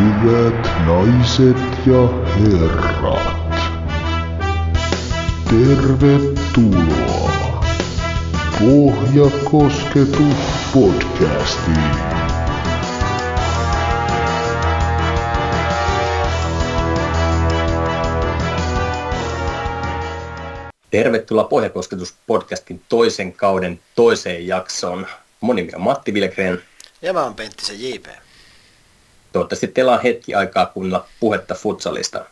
Hyvät naiset ja herrat, tervetuloa Pohjakosketus podcastiin. Tervetuloa Pohjakosketus podcastin toisen kauden toiseen jaksoon. Mun nimi on Matti Vilgren. Ja mä oon Penttisen JP. Toivottavasti teillä on hetki aikaa kuunnella puhetta futsalista.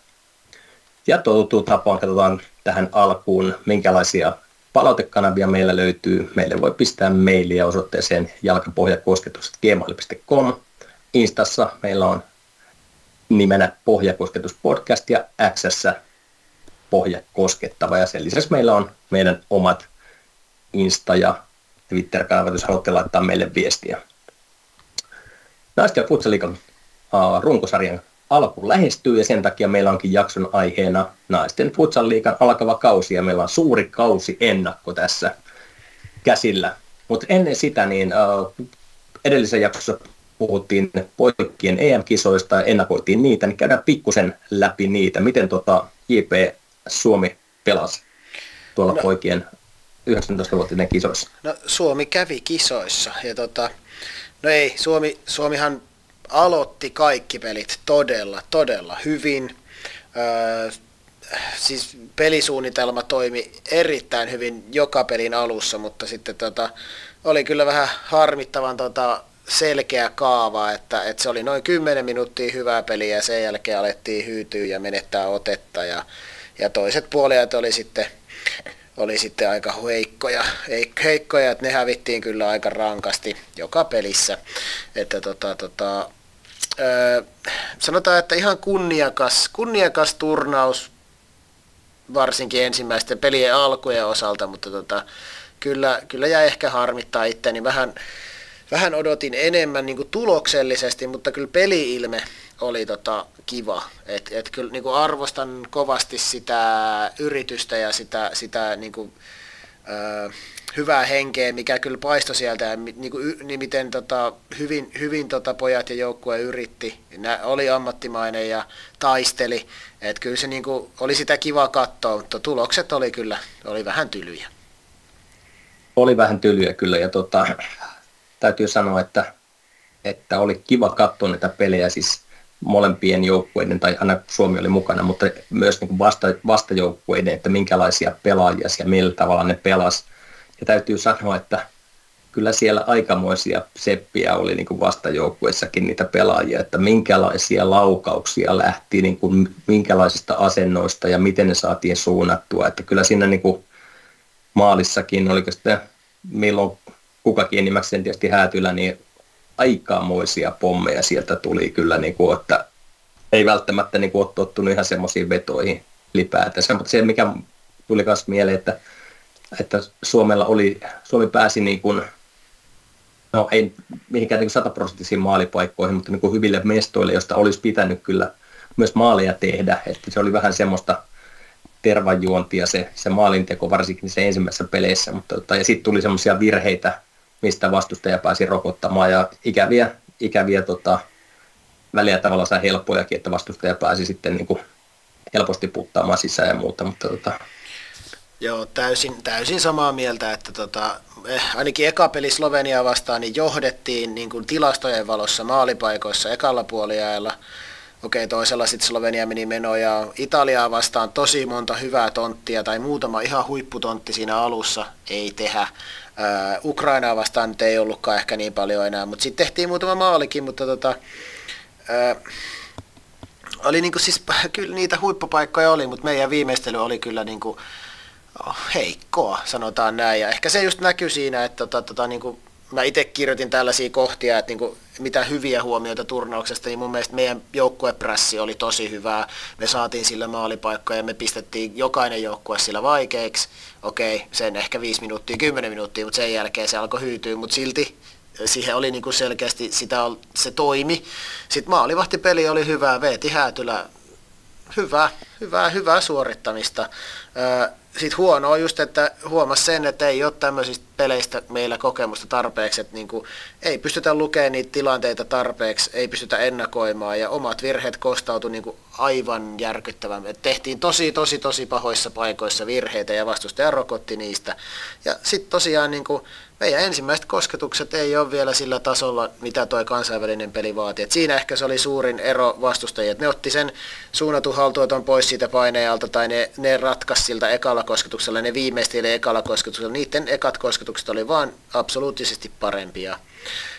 Ja tuttuun tapaan katsotaan tähän alkuun, minkälaisia palautekanavia meillä löytyy. Meille voi pistää mailia osoitteeseen jalkapohjakosketus.gmail.com. Instassa meillä on nimenä Pohjakosketus podcast ja Xssä Pohja koskettava. Ja sen lisäksi meillä on meidän omat Insta- ja Twitter-kanavat, jos haluatte laittaa meille viestiä. Naisten ja futsaliikan runkosarjan alku lähestyy ja sen takia meillä onkin jakson aiheena naisten futsal-liikan alkava kausi ja meillä on suuri kausi ennakko tässä käsillä. Mutta ennen sitä niin edellisen jaksossa puhuttiin poikien EM-kisoista ja ennakoitiin niitä, niin käydään pikkusen läpi niitä. Miten tota JP Suomi pelasi tuolla no, poikien 19-vuotinen kisoissa? No Suomi kävi kisoissa ja tota, no ei, Suomi, Suomihan aloitti kaikki pelit todella, todella hyvin. Öö, siis pelisuunnitelma toimi erittäin hyvin joka pelin alussa, mutta sitten tota, oli kyllä vähän harmittavan tota, selkeä kaava, että, että se oli noin 10 minuuttia hyvää peliä ja sen jälkeen alettiin hyytyä ja menettää otetta ja, ja toiset puolijat oli sitten, oli sitten aika heikkoja, heikkoja, että ne hävittiin kyllä aika rankasti joka pelissä. Että tota, tota, sanotaan, että ihan kunniakas, kunniakas turnaus, varsinkin ensimmäisten pelien alkujen osalta, mutta tota, kyllä, kyllä jäi ehkä harmittaa itseäni vähän, vähän odotin enemmän niin tuloksellisesti, mutta kyllä peliilme oli tota kiva. Et, et kyllä niin arvostan kovasti sitä yritystä ja sitä, sitä niin kuin, öö, hyvää henkeä, mikä kyllä paistoi sieltä ja niin kuin, niin miten tota, hyvin, hyvin tota, pojat ja joukkue yritti. Nä, oli ammattimainen ja taisteli. Et kyllä se niin kuin, oli sitä kiva katsoa, mutta tulokset oli kyllä oli vähän tylyjä. Oli vähän tylyjä kyllä ja tota, täytyy sanoa, että, että oli kiva katsoa näitä pelejä siis molempien joukkueiden, tai aina Suomi oli mukana, mutta myös niin kuin vasta, vastajoukkueiden, että minkälaisia pelaajia ja millä tavalla ne pelas. Ja täytyy sanoa, että kyllä siellä aikamoisia seppiä oli niin kuin vastajoukkueessakin niitä pelaajia, että minkälaisia laukauksia lähti, niin kuin minkälaisista asennoista ja miten ne saatiin suunnattua. Että kyllä siinä niin kuin maalissakin, oliko sitten milloin kukakin enimmäkseen tietysti häätyllä, niin aikamoisia pommeja sieltä tuli kyllä, niin kuin, että ei välttämättä niin kuin, ole tottunut ihan semmoisiin vetoihin Se, Mutta se, mikä tuli myös mieleen, että että Suomella oli, Suomi pääsi niin kuin, no ei mihinkään niin sataprosenttisiin maalipaikkoihin, mutta niin kuin hyville mestoille, josta olisi pitänyt kyllä myös maaleja tehdä. Että se oli vähän semmoista tervajuontia se, se maalinteko, varsinkin se ensimmäisessä peleissä. Mutta, tota, ja sitten tuli semmoisia virheitä, mistä vastustaja pääsi rokottamaan ja ikäviä, ikäviä tota, väliä tavallaan helppojakin, että vastustaja pääsi sitten niin kuin helposti puttaamaan sisään ja muuta, mutta tota, Joo, täysin, täysin samaa mieltä, että tota, eh, ainakin eka peli Sloveniaa vastaan niin johdettiin niin kuin tilastojen valossa maalipaikoissa ekalla puoliajalla. Okei, toisella sitten Slovenia meni meno ja Italiaa vastaan tosi monta hyvää tonttia tai muutama ihan huipputontti siinä alussa ei tehdä. Ukrainaa vastaan nyt ei ollutkaan ehkä niin paljon enää, mutta sitten tehtiin muutama maalikin, mutta tota, ää, oli niinku siis, kyllä niitä huippupaikkoja oli, mutta meidän viimeistely oli kyllä niinku, heikkoa, sanotaan näin. Ja ehkä se just näkyy siinä, että tota, tota, niin kuin mä itse kirjoitin tällaisia kohtia, että niin kuin, mitä hyviä huomioita turnauksesta, niin mun mielestä meidän joukkuepressi oli tosi hyvää. Me saatiin sillä maalipaikkoja ja me pistettiin jokainen joukkue sillä vaikeiksi. Okei, sen ehkä 5 minuuttia, 10 minuuttia, mutta sen jälkeen se alkoi hyytyä, mutta silti siihen oli niin kuin selkeästi, sitä, se toimi. Sitten maalivahtipeli oli hyvää, Veeti Häätylä, hyvää, hyvää, hyvää suorittamista. Sitten huono on just, että huomasi sen, että ei ole tämmöisistä peleistä meillä kokemusta tarpeeksi, että niin kuin, ei pystytä lukemaan niitä tilanteita tarpeeksi, ei pystytä ennakoimaan ja omat virheet kostautu niin kuin aivan järkyttävän. Et tehtiin tosi, tosi, tosi pahoissa paikoissa virheitä ja vastustaja rokotti niistä. Ja sitten tosiaan niin kuin, meidän ensimmäiset kosketukset ei ole vielä sillä tasolla, mitä tuo kansainvälinen peli vaatii. Et siinä ehkä se oli suurin ero vastustajia. Ne otti sen suunnatun haltuoton pois siitä painealta tai ne, ne ratkaisi siltä ekalla kosketuksella, ne viimeisteli ekalla kosketuksella. Niiden ekat kosketukset oli vaan absoluuttisesti parempia.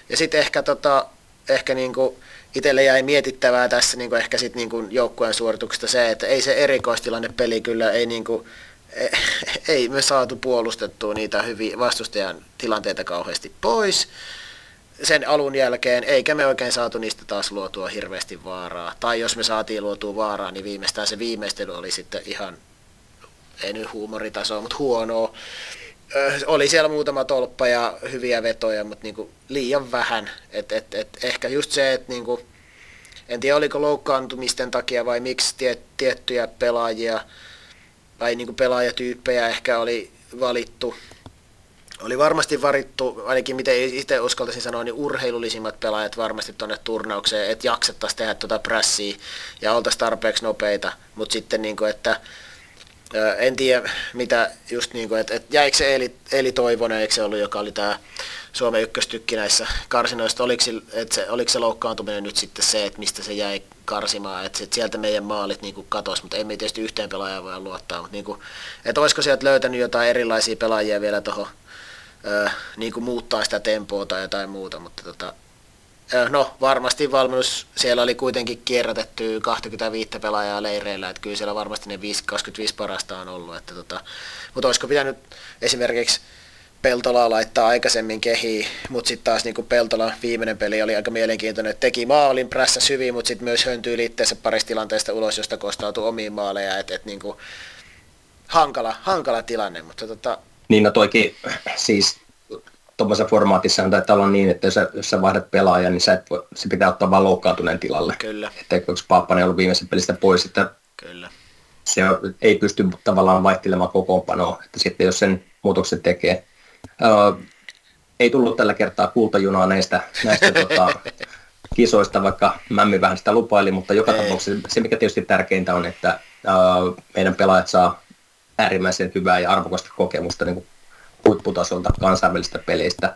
Ja sitten ehkä, tota, ehkä niinku itselle jäi mietittävää tässä niinku ehkä sit niinku joukkueen suorituksesta se, että ei se erikoistilanne peli kyllä ei niinku, ei me saatu puolustettua niitä hyviä vastustajan tilanteita kauheasti pois sen alun jälkeen, eikä me oikein saatu niistä taas luotua hirveästi vaaraa. Tai jos me saatiin luotua vaaraa, niin viimeistään se viimeistely oli sitten ihan, ei nyt huumoritasoa, mutta huonoa. oli siellä muutama tolppa ja hyviä vetoja, mutta niinku liian vähän. Et, et, et ehkä just se, että niinku, en tiedä oliko loukkaantumisten takia vai miksi tiet, tiettyjä pelaajia tai niin kuin pelaajatyyppejä ehkä oli valittu. Oli varmasti varittu, ainakin miten itse uskaltaisin sanoa, niin urheilullisimmat pelaajat varmasti tuonne turnaukseen, että jaksettaisiin tehdä tuota prässiä ja oltaisiin tarpeeksi nopeita, mutta sitten niin kuin, että en tiedä, mitä just niin kuin, että, että jäikö se Eli, Eli Toivonen, eikö se ollut, joka oli tämä Suomen ykköstykki näissä karsinoista, oliko se, että se, oliko se loukkaantuminen nyt sitten se, että mistä se jäi karsimaan, että, että sieltä meidän maalit niin katosi, mutta emme tietysti yhteen pelaajaan voi luottaa, mutta niin kuin, että olisiko sieltä löytänyt jotain erilaisia pelaajia vielä tuohon niin muuttaa sitä tempoa tai jotain muuta, mutta tota, no varmasti valmennus, siellä oli kuitenkin kierrätetty 25 pelaajaa leireillä, että kyllä siellä varmasti ne 5, 25 parasta on ollut, että tota, mutta olisiko pitänyt esimerkiksi Peltolaa laittaa aikaisemmin kehiin, mutta sitten taas niin Peltola viimeinen peli oli aika mielenkiintoinen, että teki maalin prässä syviin, mutta sitten myös höntyy liitteessä parista tilanteesta ulos, josta kostautui omiin maaleja, että et niin hankala, hankala tilanne, mutta tota... Niin no toikin siis tuommoisessa formaatissa on taitaa olla niin, että jos sä, jos sä vaihdat pelaajan, niin sä et voi, se pitää ottaa vain loukkaantuneen tilalle. Kyllä. Että onko Paappanen ollut viimeisen pelistä pois, että Kyllä. se ei pysty tavallaan vaihtelemaan kokoonpanoa, että sitten jos sen muutoksen tekee, Ei tullut tällä kertaa kultajunaa näistä, näistä tota, kisoista, vaikka Mämmi vähän sitä lupaili, mutta joka ei. tapauksessa se, mikä tietysti tärkeintä on, että uh, meidän pelaajat saa äärimmäisen hyvää ja arvokasta kokemusta niin huipputasolta kansainvälisistä peleistä.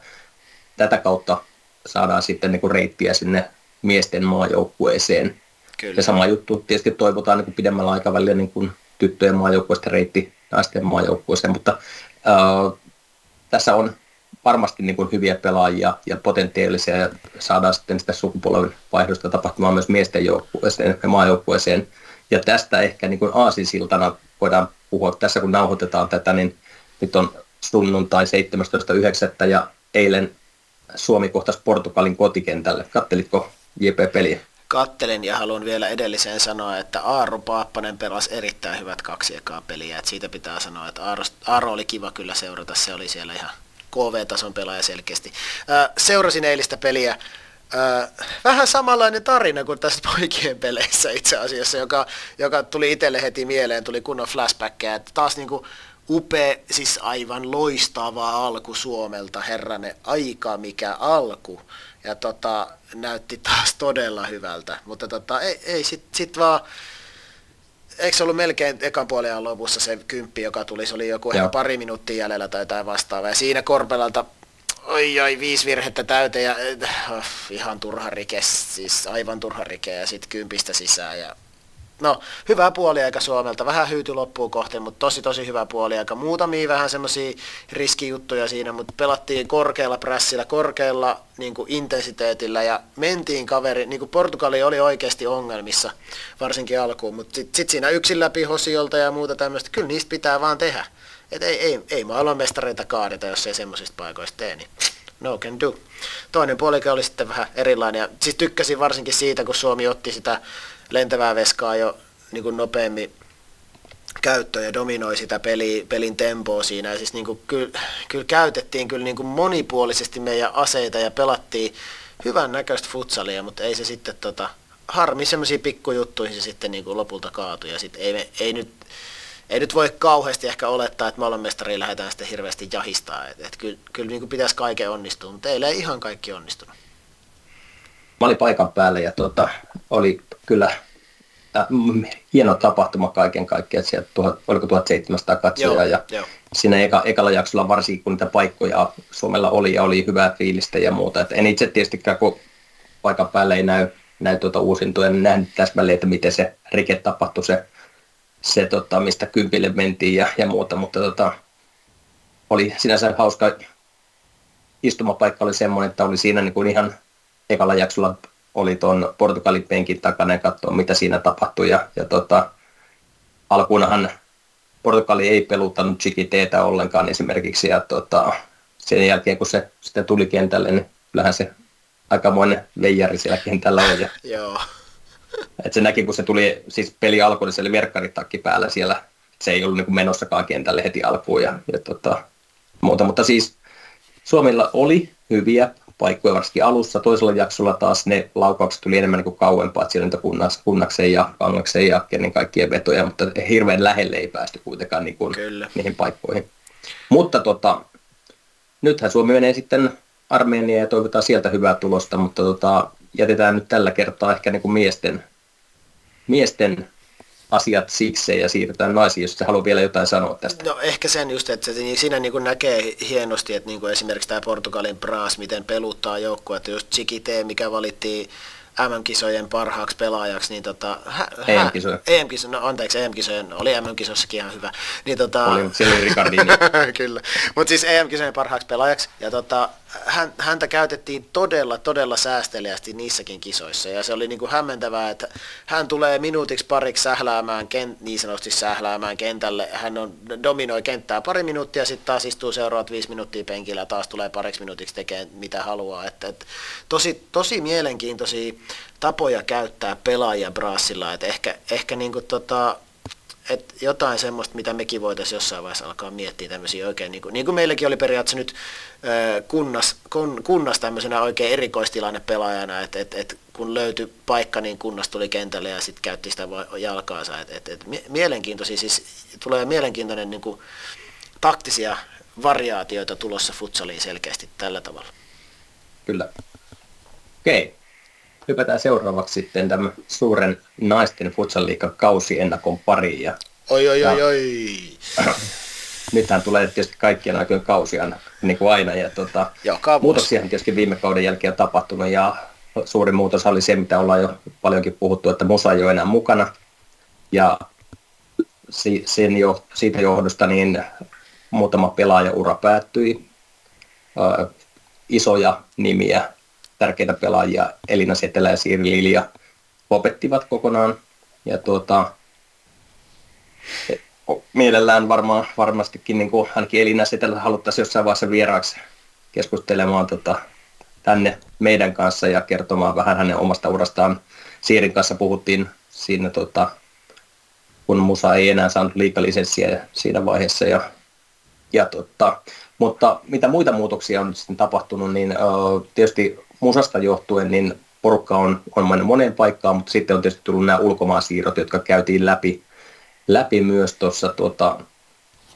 Tätä kautta saadaan sitten niin kuin reittiä sinne miesten maajoukkueeseen. Kyllä. Ja sama juttu tietysti toivotaan niin kuin pidemmällä aikavälillä niin kuin tyttöjen maajoukkueesta reitti naisten maajoukkueeseen, mutta uh, tässä on varmasti niin kuin hyviä pelaajia ja potentiaalisia ja saadaan sitten sitä sukupolven vaihdosta tapahtumaan myös miesten joukkueeseen ja maajoukkueeseen. Ja tästä ehkä niin kuin aasinsiltana voidaan puhua tässä, kun nauhoitetaan tätä, niin nyt on sunnuntai 17.9. ja eilen Suomi kohtasi Portugalin kotikentälle. Kattelitko JP-peliä? Kattelin ja haluan vielä edelliseen sanoa, että Aaro Paappanen pelasi erittäin hyvät kaksi ekaa peliä. Et siitä pitää sanoa, että Aaro, Aaro oli kiva kyllä seurata, se oli siellä ihan KV-tason pelaaja selkeästi. seurasin eilistä peliä. vähän samanlainen tarina kuin tässä poikien peleissä itse asiassa, joka, joka tuli itselle heti mieleen, tuli kunnon flashbackkejä. Taas niinku upea, siis aivan loistava alku Suomelta, herrane, aika mikä alku ja tota, näytti taas todella hyvältä, mutta tota, ei, ei sitten sit vaan, eikö se ollut melkein ekan puolen lopussa se kymppi, joka tuli, se oli joku ehkä pari minuuttia jäljellä tai jotain vastaavaa, ja siinä Korpelalta oi oi, viisi virhettä täyteen ja oh, ihan turha rike, siis aivan turha rike. Ja sitten kympistä sisään ja No, hyvä puoliaika Suomelta. Vähän hyyty loppuun kohti, mutta tosi tosi hyvä puoliaika. Muutamia vähän semmoisia riskijuttuja siinä, mutta pelattiin korkealla prässillä, korkealla niin kuin intensiteetillä ja mentiin kaveri, niin kuin Portugali oli oikeasti ongelmissa, varsinkin alkuun, mutta sitten sit siinä yksin läpi Hosiolta ja muuta tämmöistä, kyllä niistä pitää vaan tehdä. Et ei, ei, ei maailmanmestareita kaadeta, jos ei semmoisista paikoista tee, niin no can do. Toinen puolikä oli sitten vähän erilainen ja siis tykkäsin varsinkin siitä, kun Suomi otti sitä lentävää veskaa jo niin kuin nopeammin käyttöön ja dominoi sitä peli, pelin tempoa siinä. Ja siis niin kuin, kyllä, kyllä käytettiin kyllä niin kuin monipuolisesti meidän aseita ja pelattiin hyvän näköistä futsalia, mutta ei se sitten tota, harmi semmoisiin pikkujuttuihin se sitten niin kuin lopulta kaatui ja sitten ei, ei nyt ei nyt voi kauheasti ehkä olettaa, että maailmanmestariin lähdetään sitten hirveästi jahistaa. Että et kyllä, kyllä niin kuin pitäisi kaiken onnistua, mutta ei ihan kaikki onnistunut. Mä olin paikan päällä ja tuota, oli kyllä äh, hieno tapahtuma kaiken kaikkiaan, että sieltä tuhat, oliko 1700 katsojaa Joo, ja joo. siinä eka, ekalla jaksolla varsinkin kun niitä paikkoja Suomella oli ja oli hyvää fiilistä ja muuta. Et en itse tietystikään, kun paikan päällä ei näy, näy tuota uusintoja, en nähnyt täsmälleen, että miten se rike tapahtui, se, se tota, mistä kympille mentiin ja, ja muuta, mutta tota, oli sinänsä hauska istumapaikka oli semmoinen, että oli siinä niin kuin ihan ekalla jaksolla oli tuon Portugalin penkin takana ja katsoa, mitä siinä tapahtui. Ja, ja tota, alkuunhan Portugali ei peluttanut Chiquiteetä ollenkaan esimerkiksi. Ja tota, sen jälkeen, kun se sitten tuli kentälle, niin kyllähän se aikamoinen veijari siellä kentällä on. Ja, Joo. et se näki, kun se tuli, siis peli alkoi, niin se oli verkkaritakki päällä siellä. Se ei ollut niin menossakaan kentälle heti alkuun ja, ja tota, muuta. Mutta siis Suomella oli hyviä paikkoja varsinkin alussa. Toisella jaksolla taas ne laukaukset tuli enemmän niin kuin kauempaa, että siellä niitä kunnas, kunnaksen ja kangaksen ja kenen kaikkien vetoja, mutta hirveän lähelle ei päästy kuitenkaan niin kuin Kyllä. niihin paikkoihin. Mutta tota, nythän Suomi menee sitten Armeeniaan ja toivotaan sieltä hyvää tulosta, mutta tota, jätetään nyt tällä kertaa ehkä niin kuin miesten, miesten asiat sikseen ja siirrytään naisiin, jos sä haluat vielä jotain sanoa tästä. No ehkä sen just, että niin siinä niin kuin näkee hienosti, että niin kuin esimerkiksi tämä Portugalin Braas, miten peluttaa joukkue, että just Chiquite, mikä valittiin MM-kisojen parhaaksi pelaajaksi, niin tota... Hä, EM-kisoja. EM-kiso, no anteeksi, EM-kisojen, oli MM-kisossakin ihan hyvä. Niin tota, Oli, mutta siellä oli Ricardini. Kyllä, mutta siis EM-kisojen parhaaksi pelaajaksi, ja tota, hän, häntä käytettiin todella, todella säästeliästi niissäkin kisoissa, ja se oli niinku hämmentävää, että hän tulee minuutiksi pariksi sähläämään, kent, niin sanotusti sähläämään kentälle, hän on, dominoi kenttää pari minuuttia, sitten taas istuu seuraavat viisi minuuttia penkillä, ja taas tulee pariksi minuutiksi tekemään mitä haluaa, että, että tosi, tosi mielenkiintoisia tapoja käyttää pelaajia Brassilla, että ehkä, ehkä niinku tota, et jotain semmoista, mitä mekin voitaisiin jossain vaiheessa alkaa miettiä tämmöisiä oikein, niin kuin, niin kuin meilläkin oli periaatteessa nyt kunnas, kun, kunnas tämmöisenä oikein erikoistilanne pelaajana, että et, et, kun löytyi paikka, niin kunnas tuli kentälle ja sitten käytti sitä jalkaansa. Et, et, et, mie- mielenkiintoisia, siis tulee mielenkiintoinen niin kuin, taktisia variaatioita tulossa futsaliin selkeästi tällä tavalla. Kyllä. Okei. Hypätään seuraavaksi sitten tämän suuren naisten futsal-liikan kausiennakon pariin. Ja Oi, oi, oi, Ja- oi. nythän tulee tietysti kaikkien aikojen kausia niin kuin aina. Ja tota, Joka vuosi. muutoksiahan tietysti viime kauden jälkeen on tapahtunut ja suuri muutos oli se, mitä ollaan jo paljonkin puhuttu, että Musa ei ole enää mukana. Ja sen jo, siitä johdosta niin muutama pelaajaura päättyi. Ö, isoja nimiä, tärkeitä pelaajia, Elina Setelä ja Siiri Lilja lopettivat kokonaan. Ja tuota, mielellään varmaan, varmastikin niin kuin ainakin Elina Setelä haluttaisiin jossain vaiheessa vieraaksi keskustelemaan tota, tänne meidän kanssa ja kertomaan vähän hänen omasta urastaan. Siirin kanssa puhuttiin siinä, tota, kun Musa ei enää saanut liikalisenssiä siinä vaiheessa. Ja, ja tota, mutta mitä muita muutoksia on sitten tapahtunut, niin ö, tietysti Musasta johtuen niin porukka on, on mennyt moneen paikkaan, mutta sitten on tietysti tullut nämä ulkomaansiirrot, jotka käytiin läpi, läpi myös tuossa tuota,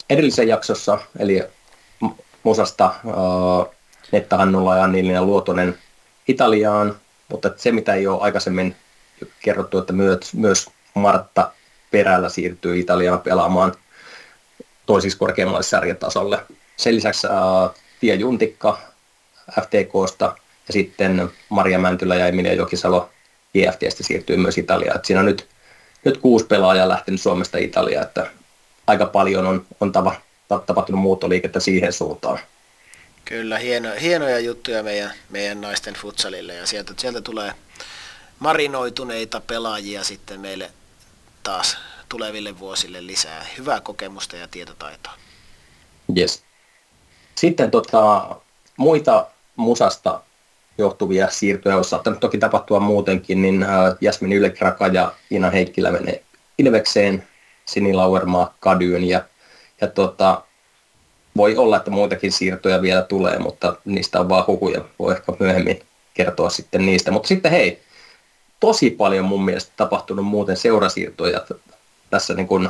edellisen jaksossa, eli Musasta äh, Netta Hannula ja Niilinen Luotonen Italiaan, mutta se mitä ei ole aikaisemmin kerrottu, että myös, myös Martta Perällä siirtyy Italiaan pelaamaan toisiksi korkeammalle sarjatasolle. Sen lisäksi äh, Pia Juntikka FTKsta ja sitten Maria Mäntylä ja Emilia Jokisalo IFTstä siirtyy myös Italiaan. Et siinä on nyt, nyt kuusi pelaajaa lähtenyt Suomesta Italiaan, että aika paljon on, on tava, ta- tapahtunut muuttoliikettä siihen suuntaan. Kyllä, hieno, hienoja juttuja meidän, meidän naisten futsalille ja sieltä, sieltä tulee marinoituneita pelaajia sitten meille taas tuleville vuosille lisää. Hyvää kokemusta ja tietotaitoa. Yes. Sitten tota, muita musasta johtuvia siirtoja olisi saattanut toki tapahtua muutenkin, niin äh, Jasmin Ylekraka ja Ina Heikkilä menee Ilvekseen, Sini Lauermaa Kadyyn ja, ja tota, voi olla, että muitakin siirtoja vielä tulee, mutta niistä on vaan huhuja. Voi ehkä myöhemmin kertoa sitten niistä. Mutta sitten hei, tosi paljon mun mielestä tapahtunut muuten seurasiirtoja tässä niin kuin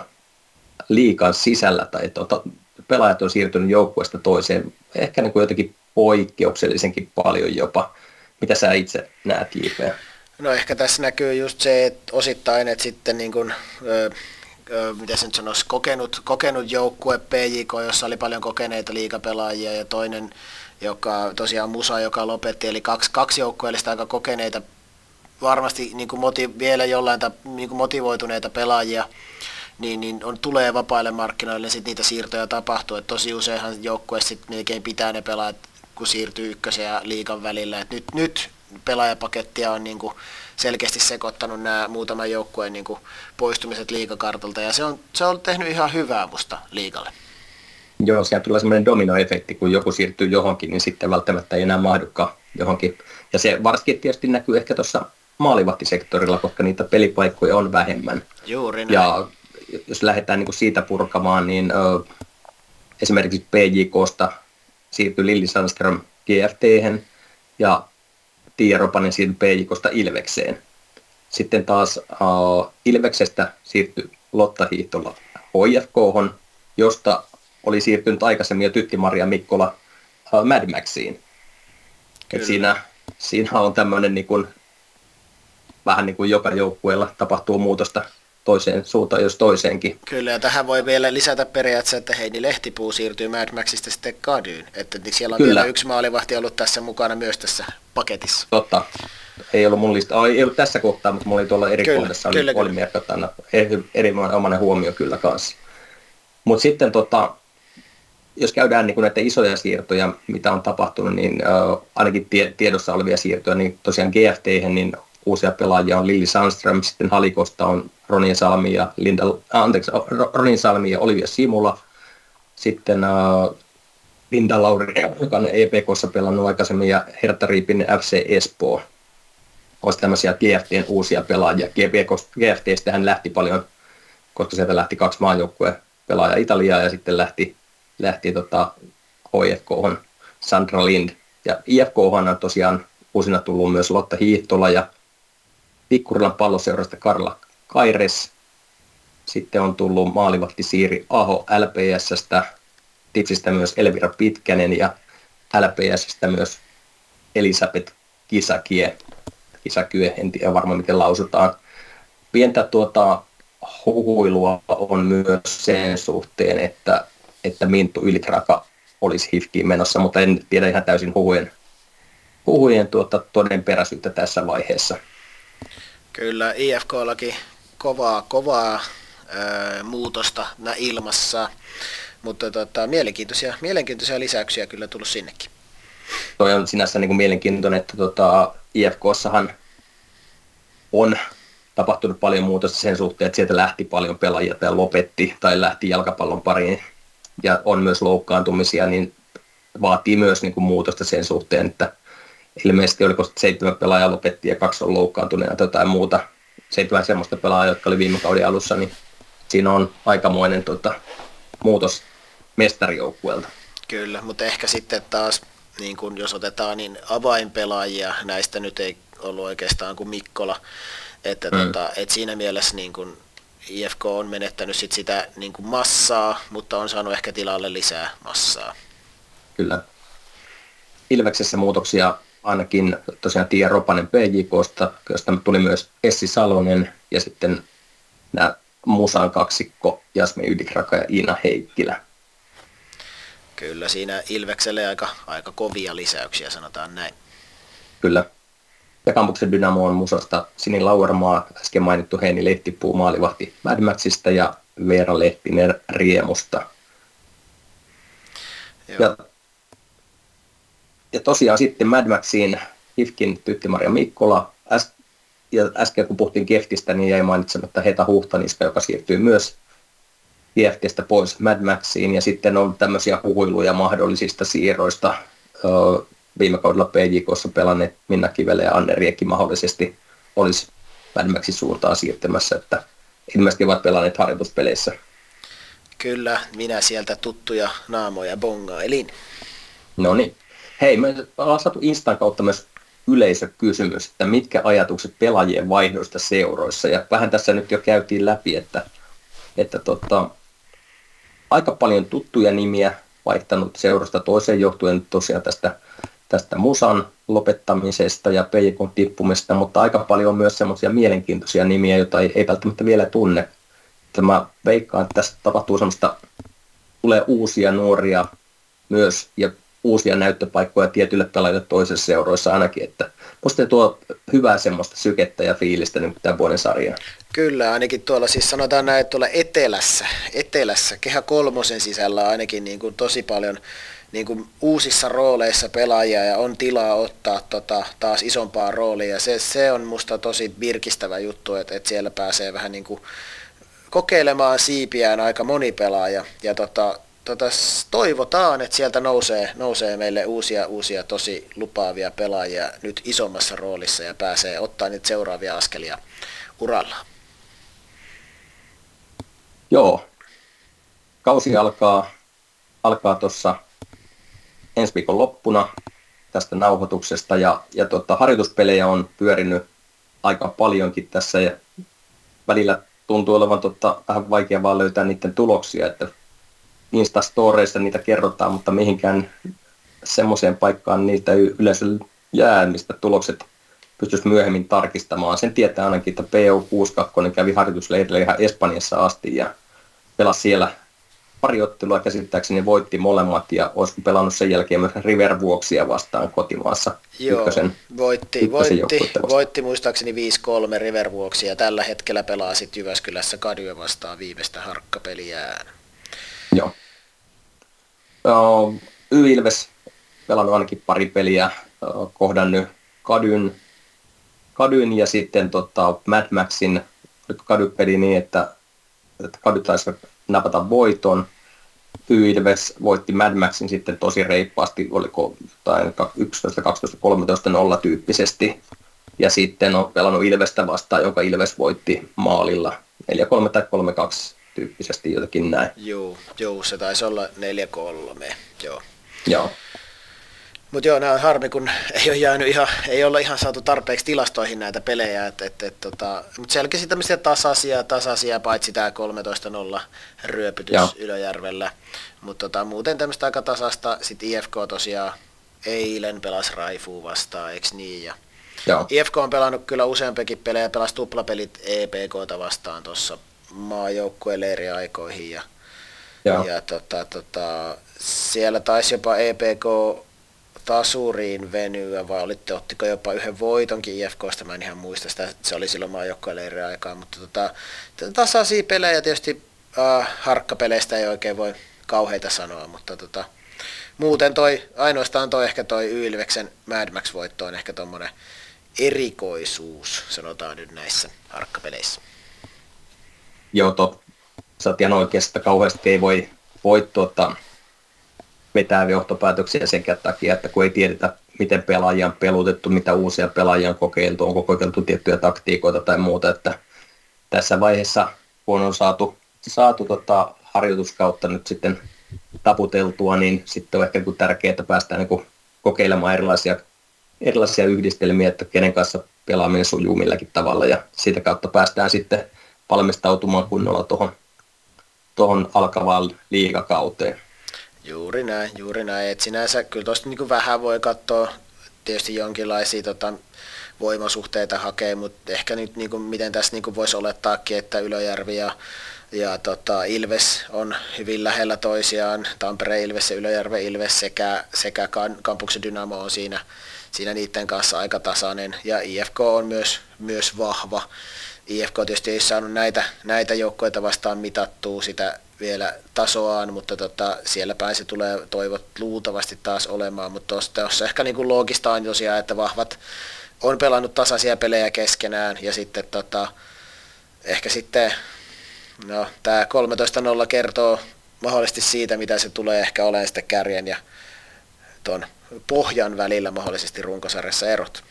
liikan sisällä tai tota, pelaajat on siirtynyt joukkueesta toiseen ehkä niin kuin jotenkin poikkeuksellisenkin paljon jopa. Mitä sä itse näet, JP? No ehkä tässä näkyy just se, että osittain, että sitten niin kuin, ö, ö, miten sen sanoisi, kokenut, kokenut joukkue PJK, jossa oli paljon kokeneita liikapelaajia ja toinen, joka tosiaan Musa, joka lopetti, eli kaksi, kaksi joukkueellista aika kokeneita, varmasti niin kuin motiv, vielä jollain ta, niin kuin motivoituneita pelaajia, niin, niin on, tulee vapaille markkinoille, sitten niitä siirtoja tapahtuu. Et tosi useinhan joukkue sitten melkein pitää ne pelaajat, kun siirtyy ykkösen ja liikan välillä. Et nyt, nyt pelaajapakettia on niin kuin selkeästi sekoittanut nämä muutaman joukkueen niin kuin poistumiset liikakartalta, ja se on, se on tehnyt ihan hyvää musta liikalle. Joo, siellä tulee semmoinen dominoefekti, kun joku siirtyy johonkin, niin sitten välttämättä ei enää mahdukaan johonkin. Ja se varsinkin tietysti näkyy ehkä tuossa maalivahtisektorilla, koska niitä pelipaikkoja on vähemmän. Juuri näin. Ja jos lähdetään niin kuin siitä purkamaan, niin ö, esimerkiksi PJKsta siirtyi Lilli Sandström GFT ja Tiia Ropanen siirtyi PJKsta Ilvekseen. Sitten taas uh, Ilveksestä siirtyi Lotta Hiihtola HFK, josta oli siirtynyt aikaisemmin jo Tytti-Maria Mikkola uh, Mad Maxiin. Et siinä, siinä on tämmöinen niin kuin, vähän niin kuin joka joukkueella tapahtuu muutosta toiseen suuntaan, jos toiseenkin. Kyllä, ja tähän voi vielä lisätä periaatteessa, että Heini Lehtipuu siirtyy Mad Maxista sitten Kadyyn. Että siellä on Kyllä. vielä yksi maalivahti ollut tässä mukana myös tässä paketissa. Totta. Ei ollut mun lista, ei ollut tässä kohtaa, mutta mulla oli tuolla eri kyllä, kohdassa, oli, kyllä, oli merkattuna erinomainen huomio kyllä kanssa. Mutta sitten tota, jos käydään niin kuin näitä isoja siirtoja, mitä on tapahtunut, niin äh, ainakin tie, tiedossa olevia siirtoja, niin tosiaan GFT, niin uusia pelaajia on Lilli Sandström, sitten Halikosta on Ronin Salmi ja, Linda, anteeksi, Ronin Salmi ja Olivia Simula. Sitten uh, Linda Lauri, joka on EPKssa pelannut aikaisemmin, ja Hertta Riipinen FC Espoo. Olisi tämmöisiä GFTn uusia pelaajia. GFTstä hän lähti paljon, koska sieltä lähti kaksi maajoukkueen pelaajaa Italiaa ja sitten lähti, lähti tota, HFK Sandra Lind. Ja IFK on tosiaan uusina tullut myös Lotta Hiihtola ja Tikkurilan palloseurasta Karla Kaires. Sitten on tullut maalivahti Siiri Aho LPSstä, Tipsistä myös Elvira Pitkänen ja LPSstä myös Elisabeth Kisakie. Kisakie, en tiedä varmaan miten lausutaan. Pientä tuota, huhuilua on myös sen suhteen, että, että Minttu Ylikraka olisi HIFKiin menossa, mutta en tiedä ihan täysin huhujen, huhujen tuota todenperäisyyttä tässä vaiheessa. Kyllä, IFKllakin kovaa, kovaa ää, muutosta ilmassa, mutta tota, mielenkiintoisia, mielenkiintoisia lisäyksiä kyllä tullut sinnekin. Toi on sinänsä niin kuin mielenkiintoinen, että tota, IFKssahan on tapahtunut paljon muutosta sen suhteen, että sieltä lähti paljon pelaajia tai lopetti tai lähti jalkapallon pariin ja on myös loukkaantumisia, niin vaatii myös niin kuin muutosta sen suhteen, että ilmeisesti oliko seitsemän pelaajaa lopetti ja kaksi on loukkaantuneena tai jotain muuta. Seitsemän semmoista pelaajaa, jotka oli viime kauden alussa, niin siinä on aikamoinen tota, muutos mestarijoukkueelta. Kyllä, mutta ehkä sitten taas, niin kun jos otetaan, niin avainpelaajia näistä nyt ei ollut oikeastaan kuin Mikkola. Että mm. tota, et siinä mielessä niin kun IFK on menettänyt sit sitä niin kuin massaa, mutta on saanut ehkä tilalle lisää massaa. Kyllä. Ilveksessä muutoksia ainakin tosiaan Tiia Ropanen PJKsta, josta tuli myös Essi Salonen ja sitten nämä Musan kaksikko Jasmi Ydikraka ja Iina Heikkilä. Kyllä, siinä Ilvekselle aika, aika kovia lisäyksiä, sanotaan näin. Kyllä. Ja Kampuksen Dynamo on Musasta Sini Lauermaa, äsken mainittu Heini Lehtipuu maalivahti Mad Maxista ja Veera Lehtinen Riemusta. Joo. Ja ja tosiaan sitten Mad Maxiin Hifkin Tytti-Maria Mikkola. Äs, ja äsken kun puhuttiin Geftistä, niin jäi mainitsematta Heta Huhtaniska, joka siirtyy myös Geftistä pois Mad Maxiin. Ja sitten on tämmöisiä huhuiluja mahdollisista siirroista. viime kaudella PJKssa pelanneet Minna Kivele ja Anne Riekki mahdollisesti olisi Mad Maxin suuntaan siirtymässä, että ilmeisesti ovat pelanneet harjoituspeleissä. Kyllä, minä sieltä tuttuja naamoja bongailin. No niin. Hei, me ollaan saatu Instan kautta myös yleisökysymys, että mitkä ajatukset pelaajien vaihdoista seuroissa. Ja vähän tässä nyt jo käytiin läpi, että, että tota, aika paljon tuttuja nimiä, vaihtanut seurasta toiseen johtuen tosiaan tästä, tästä musan lopettamisesta ja peikon tippumista, mutta aika paljon on myös semmoisia mielenkiintoisia nimiä, joita ei, ei välttämättä vielä tunne. Tämä veikkaan, että tässä tapahtuu semmoista, tulee uusia nuoria myös ja uusia näyttöpaikkoja tietyille pelaajille toisessa seuroissa ainakin, että musta tuo hyvää semmoista sykettä ja fiilistä nyt tämän vuoden sarjaan. Kyllä, ainakin tuolla siis sanotaan näin, että tuolla etelässä, etelässä, kehä kolmosen sisällä on ainakin niin kuin tosi paljon niin kuin uusissa rooleissa pelaajia ja on tilaa ottaa tota, taas isompaa roolia. Ja se, se on musta tosi virkistävä juttu, että, että siellä pääsee vähän niin kuin kokeilemaan siipiään aika moni pelaaja. Ja tota, tota, toivotaan, että sieltä nousee, nousee meille uusia, uusia tosi lupaavia pelaajia nyt isommassa roolissa ja pääsee ottaa niitä seuraavia askelia uralla. Joo. Kausi alkaa, alkaa tuossa ensi viikon loppuna tästä nauhoituksesta ja, ja tota, harjoituspelejä on pyörinyt aika paljonkin tässä ja välillä tuntuu olevan tota, vähän vaikea vaan löytää niiden tuloksia, että Instastoreissa niitä kerrotaan, mutta mihinkään semmoiseen paikkaan niitä yleensä jää, mistä tulokset pystyisi myöhemmin tarkistamaan. Sen tietää ainakin, että PO62 kävi harjoitusleirillä ihan Espanjassa asti ja pelasi siellä pari ottelua käsittääkseni voitti molemmat ja olisiko pelannut sen jälkeen myös River Vuoksia vastaan kotimaassa. Joo, ykkösen, voitti, ykkösen voitti, voitti muistaakseni 5-3 River Vuoksia ja tällä hetkellä pelaa sitten Jyväskylässä Kadue vastaan viimeistä harkkapeliään. Joo. Y-Ilves pelannut ainakin pari peliä, kohdannut Kadyn, Kadyn ja sitten tota Mad Maxin Kady peli niin, että, että Kady taisi napata voiton. Y-Ilves voitti Mad Maxin sitten tosi reippaasti, oliko jotain 11, 12, 13, 0 tyyppisesti. Ja sitten on pelannut Ilvestä vastaan, joka Ilves voitti maalilla 4-3 tai 3-2 tyyppisesti jotenkin näin. Joo, joo se taisi olla 4-3, joo. Joo. Mutta joo, nämä on harmi, kun ei ole jäänyt ihan, ei olla ihan saatu tarpeeksi tilastoihin näitä pelejä, et, et, et, tota, mutta selkeästi tämmöisiä tasaisia, tasaisia, paitsi tämä 13-0 ryöpytys joo. Ylöjärvellä, mutta tota, muuten tämmöistä aika tasasta, sitten IFK tosiaan eilen pelasi Raifuu vastaan, eikö niin, ja Joo. IFK on pelannut kyllä useampikin pelejä, pelasi tuplapelit EPKta vastaan tuossa maajoukkueen leiriaikoihin ja, ja tota, tota, siellä taisi jopa EPK tasuriin venyä, vai olitte, ottiko jopa yhden voitonkin IFKsta, mä en ihan muista sitä, se oli silloin maajoukkueen aikaa, mutta tota, tasaisia pelejä tietysti äh, harkkapeleistä ei oikein voi kauheita sanoa, mutta tota, muuten toi, ainoastaan toi ehkä toi Ylveksen Mad Max-voitto on ehkä tuommoinen erikoisuus, sanotaan nyt näissä harkkapeleissä ihan oikeassa, että kauheasti ei voi, voi tuota, vetää johtopäätöksiä sen takia, että kun ei tiedetä, miten pelaajia on pelutettu, mitä uusia pelaajia on kokeiltu, onko kokeiltu tiettyjä taktiikoita tai muuta, että tässä vaiheessa, kun on saatu, saatu tota, harjoituskautta nyt sitten taputeltua, niin sitten on ehkä niin tärkeää, että päästään niin kokeilemaan erilaisia, erilaisia yhdistelmiä, että kenen kanssa pelaaminen sujuu milläkin tavalla ja sitä kautta päästään sitten valmistautumaan kunnolla tuohon tohon alkavaan liigakauteen. Juuri näin, juuri näin. Et sinänsä kyllä tuosta niin vähän voi katsoa tietysti jonkinlaisia tota, voimasuhteita hakea, mutta ehkä nyt niin kuin, miten tässä niin voisi olettaakin, että Ylöjärvi ja, ja tota, Ilves on hyvin lähellä toisiaan, Tampere Ilves ja Ylöjärve Ilves sekä, sekä Kampuksen Dynamo on siinä, siinä niiden kanssa aika tasainen ja IFK on myös, myös vahva. IFK tietysti ei saanut näitä, näitä joukkoita vastaan mitattua sitä vielä tasoaan, mutta tota, siellä päin se tulee toivot luultavasti taas olemaan, mutta tuossa ehkä niin kuin loogista on tosiaan, että vahvat on pelannut tasaisia pelejä keskenään ja sitten tota, ehkä sitten no, tämä 13-0 kertoo mahdollisesti siitä, mitä se tulee ehkä olemaan sitten kärjen ja tuon pohjan välillä mahdollisesti runkosarjassa erot.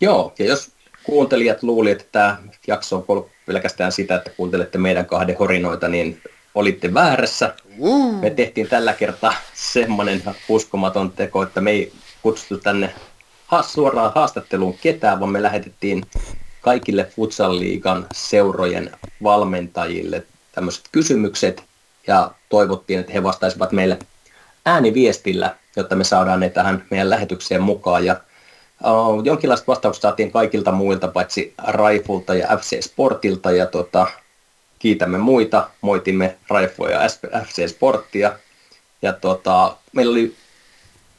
Joo, ja jos kuuntelijat luuli, että tämä jakso on ollut pelkästään sitä, että kuuntelette meidän kahden horinoita, niin olitte väärässä. Me tehtiin tällä kertaa semmoinen uskomaton teko, että me ei kutsuttu tänne suoraan haastatteluun ketään, vaan me lähetettiin kaikille Futsal-liigan seurojen valmentajille tämmöiset kysymykset ja toivottiin, että he vastaisivat meille ääniviestillä, jotta me saadaan ne tähän meidän lähetykseen mukaan. Ja uh, jonkinlaista vastausta saatiin kaikilta muilta, paitsi Raifulta ja FC Sportilta, ja tota, kiitämme muita, moitimme Raifoa ja FC Sporttia. Ja tota, meillä oli,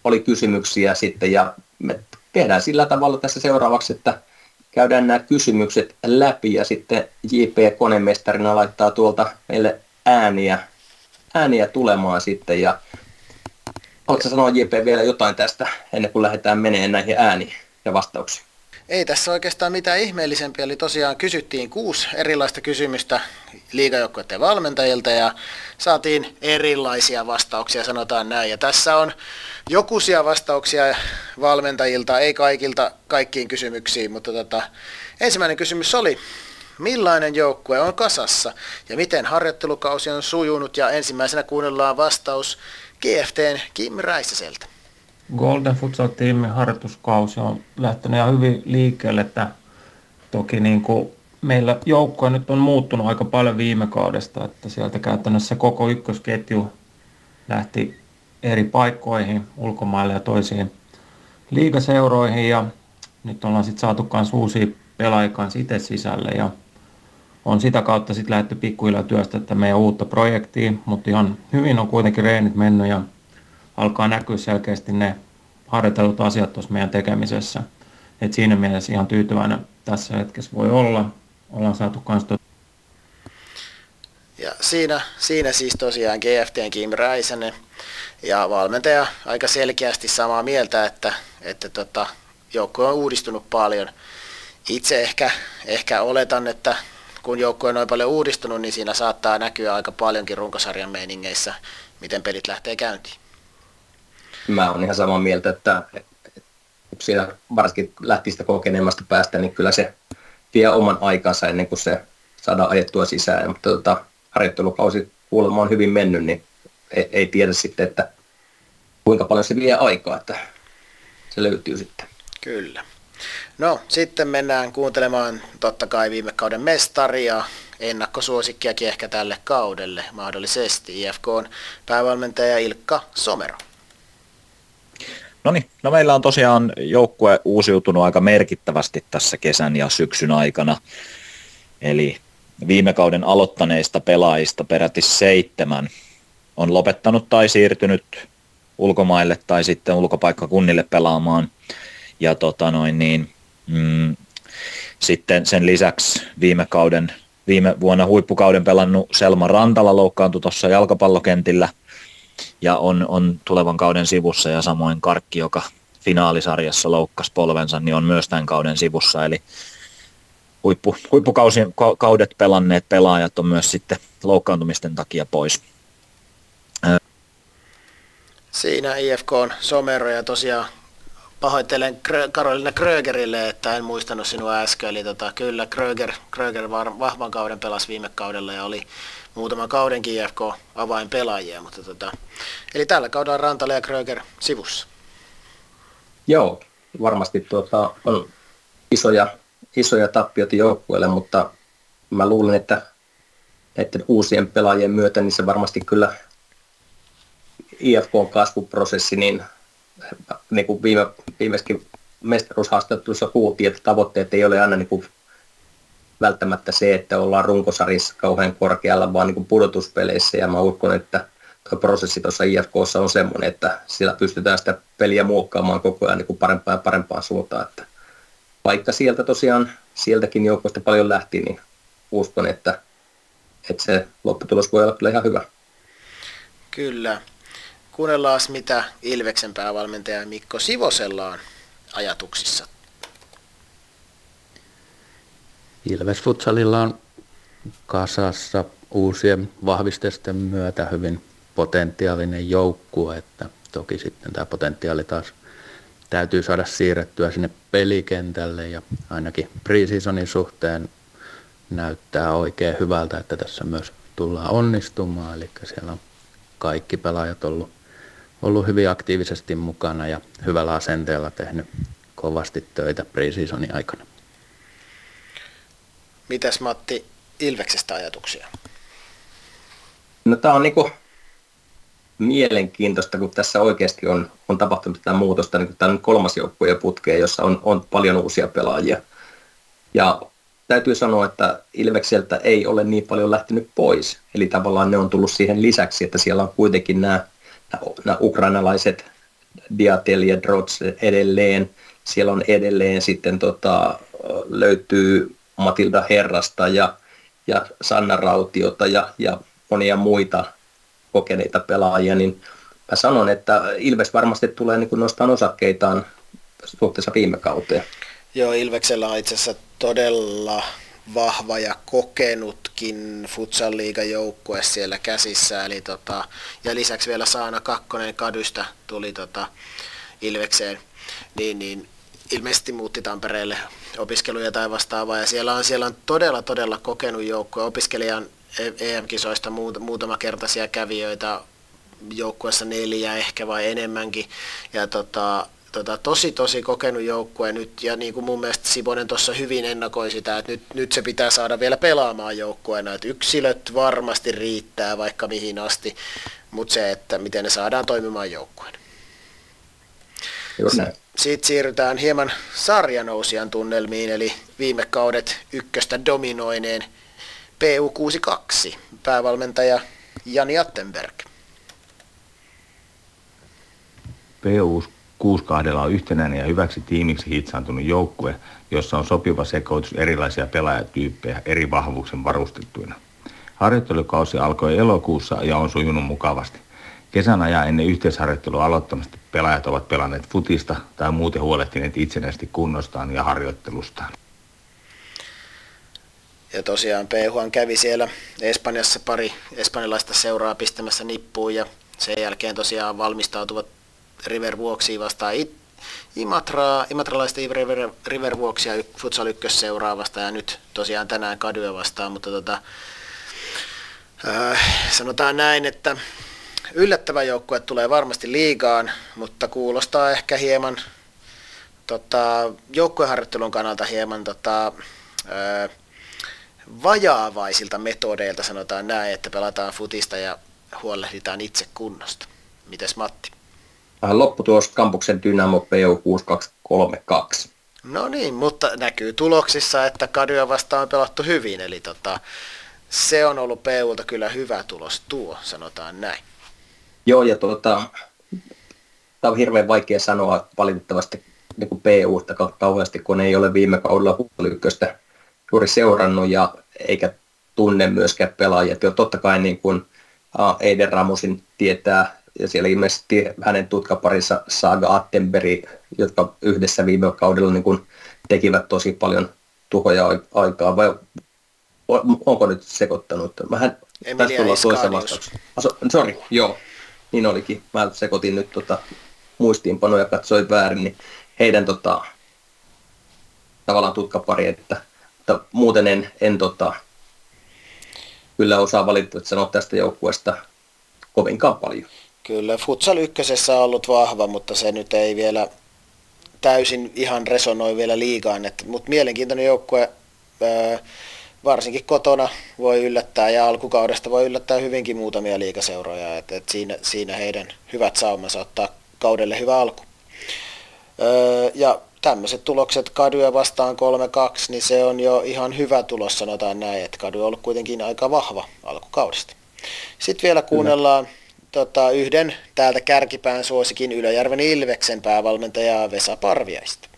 oli kysymyksiä sitten, ja me tehdään sillä tavalla tässä seuraavaksi, että käydään nämä kysymykset läpi, ja sitten JP Konemestarina laittaa tuolta meille ääniä, ääniä tulemaan sitten, ja Haluatko sanoa JP vielä jotain tästä ennen kuin lähdetään menee näihin ääniin ja vastauksiin? Ei tässä oikeastaan mitään ihmeellisempiä, eli tosiaan kysyttiin kuusi erilaista kysymystä liigajoukkueiden valmentajilta ja saatiin erilaisia vastauksia, sanotaan näin. Ja tässä on jokuisia vastauksia valmentajilta, ei kaikilta kaikkiin kysymyksiin, mutta tota, ensimmäinen kysymys oli, millainen joukkue on kasassa ja miten harjoittelukausi on sujunut ja ensimmäisenä kuunnellaan vastaus GFTn Kim Räisäseltä. Golden Futsal Teamin harjoituskausi on lähtenyt ihan hyvin liikkeelle, että toki niin kuin meillä joukkoja nyt on muuttunut aika paljon viime kaudesta, että sieltä käytännössä koko ykkösketju lähti eri paikkoihin ulkomaille ja toisiin liigaseuroihin ja nyt ollaan sitten saatu myös uusia pelaajia itse sisälle ja on sitä kautta sitten lähdetty pikkuhiljaa työstä meidän uutta projektia, mutta ihan hyvin on kuitenkin reenit mennyt ja alkaa näkyä selkeästi ne harjoitellut asiat tuossa meidän tekemisessä. Et siinä mielessä ihan tyytyväinen tässä hetkessä voi olla. Ollaan saatu tot... ja siinä, siinä siis tosiaan GFTn Kim Räisänen ja valmentaja aika selkeästi samaa mieltä, että, että tota, joukko on uudistunut paljon. Itse ehkä, ehkä oletan, että kun joukkue on noin paljon uudistunut, niin siinä saattaa näkyä aika paljonkin runkosarjan meiningeissä, miten pelit lähtee käyntiin. Mä oon ihan samaa mieltä, että, siinä varsinkin lähtistä kokeneemmasta päästä, niin kyllä se vie oman aikansa ennen kuin se saadaan ajettua sisään. Mutta tota, harjoittelukausi kuulemma on hyvin mennyt, niin ei, ei tiedä sitten, että kuinka paljon se vie aikaa, että se löytyy sitten. Kyllä. No, sitten mennään kuuntelemaan totta kai viime kauden mestaria, ennakkosuosikkiakin ehkä tälle kaudelle mahdollisesti. IFK on päävalmentaja Ilkka Somero. No niin, no meillä on tosiaan joukkue uusiutunut aika merkittävästi tässä kesän ja syksyn aikana. Eli viime kauden aloittaneista pelaajista peräti seitsemän on lopettanut tai siirtynyt ulkomaille tai sitten ulkopaikkakunnille pelaamaan. Ja tota noin niin, Mm, sitten sen lisäksi viime kauden, viime vuonna huippukauden pelannut Selma Rantala loukkaantui tuossa jalkapallokentillä ja on, on tulevan kauden sivussa ja samoin Karkki, joka finaalisarjassa loukkasi polvensa, niin on myös tämän kauden sivussa. Eli huippu, huippukaudet pelanneet pelaajat on myös sitten loukkaantumisten takia pois. Siinä IFK on Somero ja tosiaan pahoittelen Karolina Krögerille, että en muistanut sinua äsken. Eli tota, kyllä Kröger, Kröger vahvan kauden pelasi viime kaudella ja oli muutaman kaudenkin IFK avainpelaajia. Mutta tota, eli tällä kaudella Rantala ja Kröger sivussa. Joo, varmasti tuota, on isoja, isoja tappioita joukkueelle, mutta mä luulen, että näiden uusien pelaajien myötä niin se varmasti kyllä IFK-kasvuprosessi niin niin kuin viime, viimeiskin mestaruushaastattelussa kuultiin, että tavoitteet ei ole aina niin kuin välttämättä se, että ollaan runkosarissa kauhean korkealla, vaan niin kuin pudotuspeleissä. Ja mä uskon, että tuo prosessi tuossa IFKssa on semmoinen, että sillä pystytään sitä peliä muokkaamaan koko ajan niin kuin parempaan ja parempaan suuntaan. Että vaikka sieltä tosiaan, sieltäkin joukosta paljon lähti, niin uskon, että, että se lopputulos voi olla kyllä ihan hyvä. Kyllä. Kuunnellaan, mitä Ilveksen päävalmentaja Mikko Sivosella on ajatuksissa. Ilves Futsalilla on kasassa uusien vahvistesten myötä hyvin potentiaalinen joukkue, että toki sitten tämä potentiaali taas täytyy saada siirrettyä sinne pelikentälle ja ainakin preseasonin suhteen näyttää oikein hyvältä, että tässä myös tullaan onnistumaan, eli siellä on kaikki pelaajat ollut ollut hyvin aktiivisesti mukana ja hyvällä asenteella tehnyt kovasti töitä preseasonin aikana. Mitäs Matti Ilveksestä ajatuksia? No tämä on niinku mielenkiintoista, kun tässä oikeasti on, on tapahtunut tätä muutosta. Niin tämä on kolmas joukkue putkeen, jossa on, on paljon uusia pelaajia. Ja täytyy sanoa, että Ilvekseltä ei ole niin paljon lähtenyt pois. Eli tavallaan ne on tullut siihen lisäksi, että siellä on kuitenkin nämä, nämä ukrainalaiset Diatel ja Drots edelleen. Siellä on edelleen sitten tota, löytyy Matilda Herrasta ja, ja Sanna Rautiota ja, ja monia muita kokeneita pelaajia, niin mä sanon, että Ilves varmasti tulee niin nostaa osakkeitaan suhteessa viime kauteen. Joo, Ilveksellä on itse asiassa todella vahva ja kokenutkin futsal joukkue siellä käsissä. Eli tota, ja lisäksi vielä Saana Kakkonen Kadystä tuli tota Ilvekseen, niin, niin ilmeisesti muutti Tampereelle opiskeluja tai vastaavaa. Ja siellä on, siellä on todella, todella kokenut joukkue. Opiskelijan EM-kisoista muutama kertaisia kävijöitä, joukkueessa neljä ehkä vai enemmänkin. Ja tota, tota, tosi tosi kokenut joukkue nyt, ja niin kuin mun mielestä Sibonen tuossa hyvin ennakoi sitä, että nyt, nyt se pitää saada vielä pelaamaan joukkueena, että yksilöt varmasti riittää vaikka mihin asti, mutta se, että miten ne saadaan toimimaan joukkueena. Sitten siirrytään hieman sarjanousijan tunnelmiin, eli viime kaudet ykköstä dominoineen PU62, päävalmentaja Jani Attenberg. PU62 on yhtenäinen ja hyväksi tiimiksi hitsaantunut joukkue, jossa on sopiva sekoitus erilaisia pelaajatyyppejä eri vahvuuksen varustettuina. Harjoittelukausi alkoi elokuussa ja on sujunut mukavasti. Kesän ajan ennen yhteisharjoittelua aloittamista pelaajat ovat pelanneet futista tai muuten huolehtineet itsenäisesti kunnostaan ja harjoittelustaan. Ja tosiaan Pehuan kävi siellä Espanjassa pari espanjalaista seuraa pistämässä nippuun ja sen jälkeen tosiaan valmistautuvat River Vuoksiin vastaan Imatra, imatralaista River, River Vuoksia Futsal 1 seuraavasta ja nyt tosiaan tänään Kadyä vastaan, mutta tota, äh, sanotaan näin, että yllättävä joukkue tulee varmasti liigaan, mutta kuulostaa ehkä hieman tota, joukkueharjoittelun kannalta hieman tota, äh, vajaavaisilta metodeilta, sanotaan näin, että pelataan futista ja huolehditaan itse kunnosta. Mites Matti? Lopputulos kampuksen Dynamo PO 6232. No niin, mutta näkyy tuloksissa, että Kadyä vastaan on pelattu hyvin, eli tota, se on ollut PUlta kyllä hyvä tulos tuo, sanotaan näin. Joo, ja tuota, tämä on hirveän vaikea sanoa valitettavasti niin kuin PUsta kauheasti, kun ei ole viime kaudella huolykköstä juuri seurannut ja eikä tunne myöskään pelaajia. Totta kai niin kuin Eiden Ramusin tietää, ja siellä ilmeisesti hänen tutkaparissa Saga Attenberg, jotka yhdessä viime kaudella niin kuin tekivät tosi paljon tuhoja aikaa, vai onko nyt sekoittanut? Mähän Emilia tulla toisessa vastauksessa. Sorry, joo, niin olikin. Mä sekoitin nyt tota muistiinpanoja ja katsoin väärin, niin heidän tota, tavallaan tutkapari, että mutta muuten en, en tota, kyllä osaa valitettavasti sanoa tästä joukkueesta kovinkaan paljon. Kyllä, Futsal ykkösessä on ollut vahva, mutta se nyt ei vielä täysin ihan resonoi vielä liigaan. Mutta mielenkiintoinen joukkue, varsinkin kotona voi yllättää ja alkukaudesta voi yllättää hyvinkin muutamia liikaseuroja. Et, et siinä, siinä heidän hyvät saumansa ottaa kaudelle hyvä alku. ja tämmöiset tulokset Kadyä vastaan 3-2, niin se on jo ihan hyvä tulos, sanotaan näin, että Kady on ollut kuitenkin aika vahva alkukaudesta. Sitten vielä kuunnellaan tota, yhden täältä kärkipään suosikin Ylöjärven Ilveksen päävalmentaja Vesa Parviaista.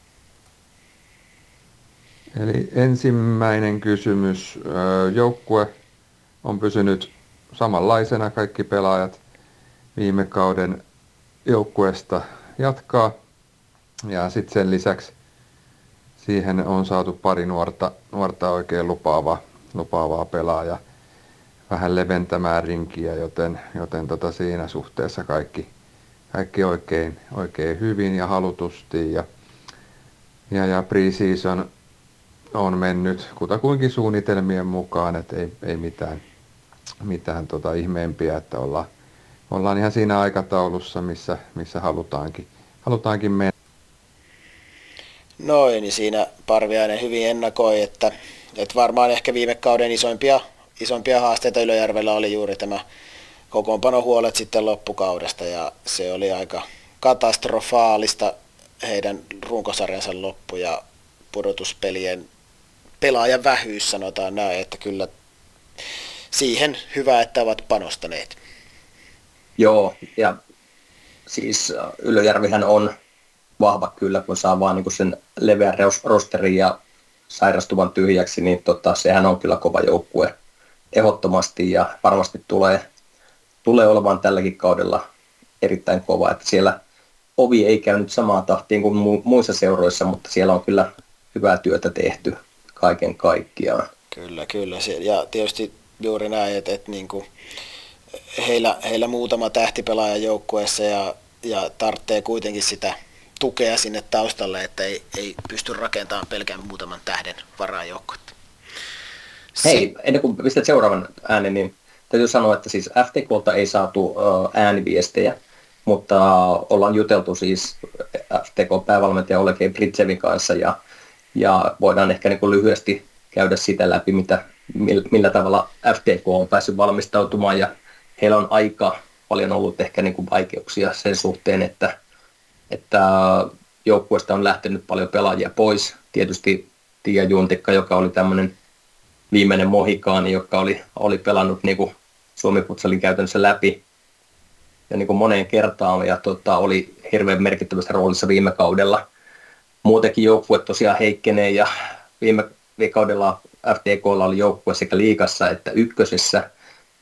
Eli ensimmäinen kysymys. Joukkue on pysynyt samanlaisena kaikki pelaajat viime kauden joukkueesta jatkaa ja sitten sen lisäksi siihen on saatu pari nuorta, nuorta oikein lupaavaa, lupaavaa pelaajaa vähän leventämään rinkiä, joten, joten tota siinä suhteessa kaikki, kaikki oikein, oikein hyvin ja halutusti. Ja, ja, ja pre-season on mennyt kutakuinkin suunnitelmien mukaan, että ei, ei mitään, mitään tota ihmeempiä, että ollaan, ollaan ihan siinä aikataulussa, missä, missä halutaankin, halutaankin mennä. Noin, niin siinä Parviainen hyvin ennakoi, että, että varmaan ehkä viime kauden isoimpia, isompia haasteita Ylöjärvellä oli juuri tämä kokoonpanohuolet sitten loppukaudesta ja se oli aika katastrofaalista heidän runkosarjansa loppu ja pudotuspelien pelaajan vähyys sanotaan näin, että kyllä siihen hyvä, että ovat panostaneet. Joo, ja siis äh, Ylöjärvihän on vahva kyllä, kun saa vaan niin sen leveän rosterin ja sairastuvan tyhjäksi, niin tota, sehän on kyllä kova joukkue ehdottomasti ja varmasti tulee, tulee olemaan tälläkin kaudella erittäin kova, että siellä ovi ei käynyt samaan tahtiin kuin mu- muissa seuroissa, mutta siellä on kyllä hyvää työtä tehty kaiken kaikkiaan. Kyllä, kyllä. Ja tietysti juuri näin, että, että niin kuin heillä, heillä muutama tähtipelaaja joukkueessa ja, ja tarvitsee kuitenkin sitä tukea sinne taustalle, että ei, ei pysty rakentamaan pelkään muutaman tähden varaan joukkuetta. Hei, ennen kuin pistät seuraavan äänen, niin täytyy sanoa, että siis FTKlta ei saatu ääniviestejä, mutta ollaan juteltu siis FTK-päävalmentaja Olegei Britsevin kanssa ja, ja voidaan ehkä niin kuin lyhyesti käydä sitä läpi, mitä, millä tavalla FTK on päässyt valmistautumaan ja heillä on aika paljon ollut ehkä niin kuin vaikeuksia sen suhteen, että, että joukkueesta on lähtenyt paljon pelaajia pois. Tietysti Tia Juntikka, joka oli tämmöinen viimeinen mohikaani, joka oli, oli pelannut niin kuin Suomi Futsalin käytännössä läpi ja niin kuin moneen kertaan ja tota, oli hirveän merkittävässä roolissa viime kaudella. Muutenkin joukkue tosiaan heikkenee ja viime, viime kaudella FTKlla oli joukkue sekä liikassa että ykkösessä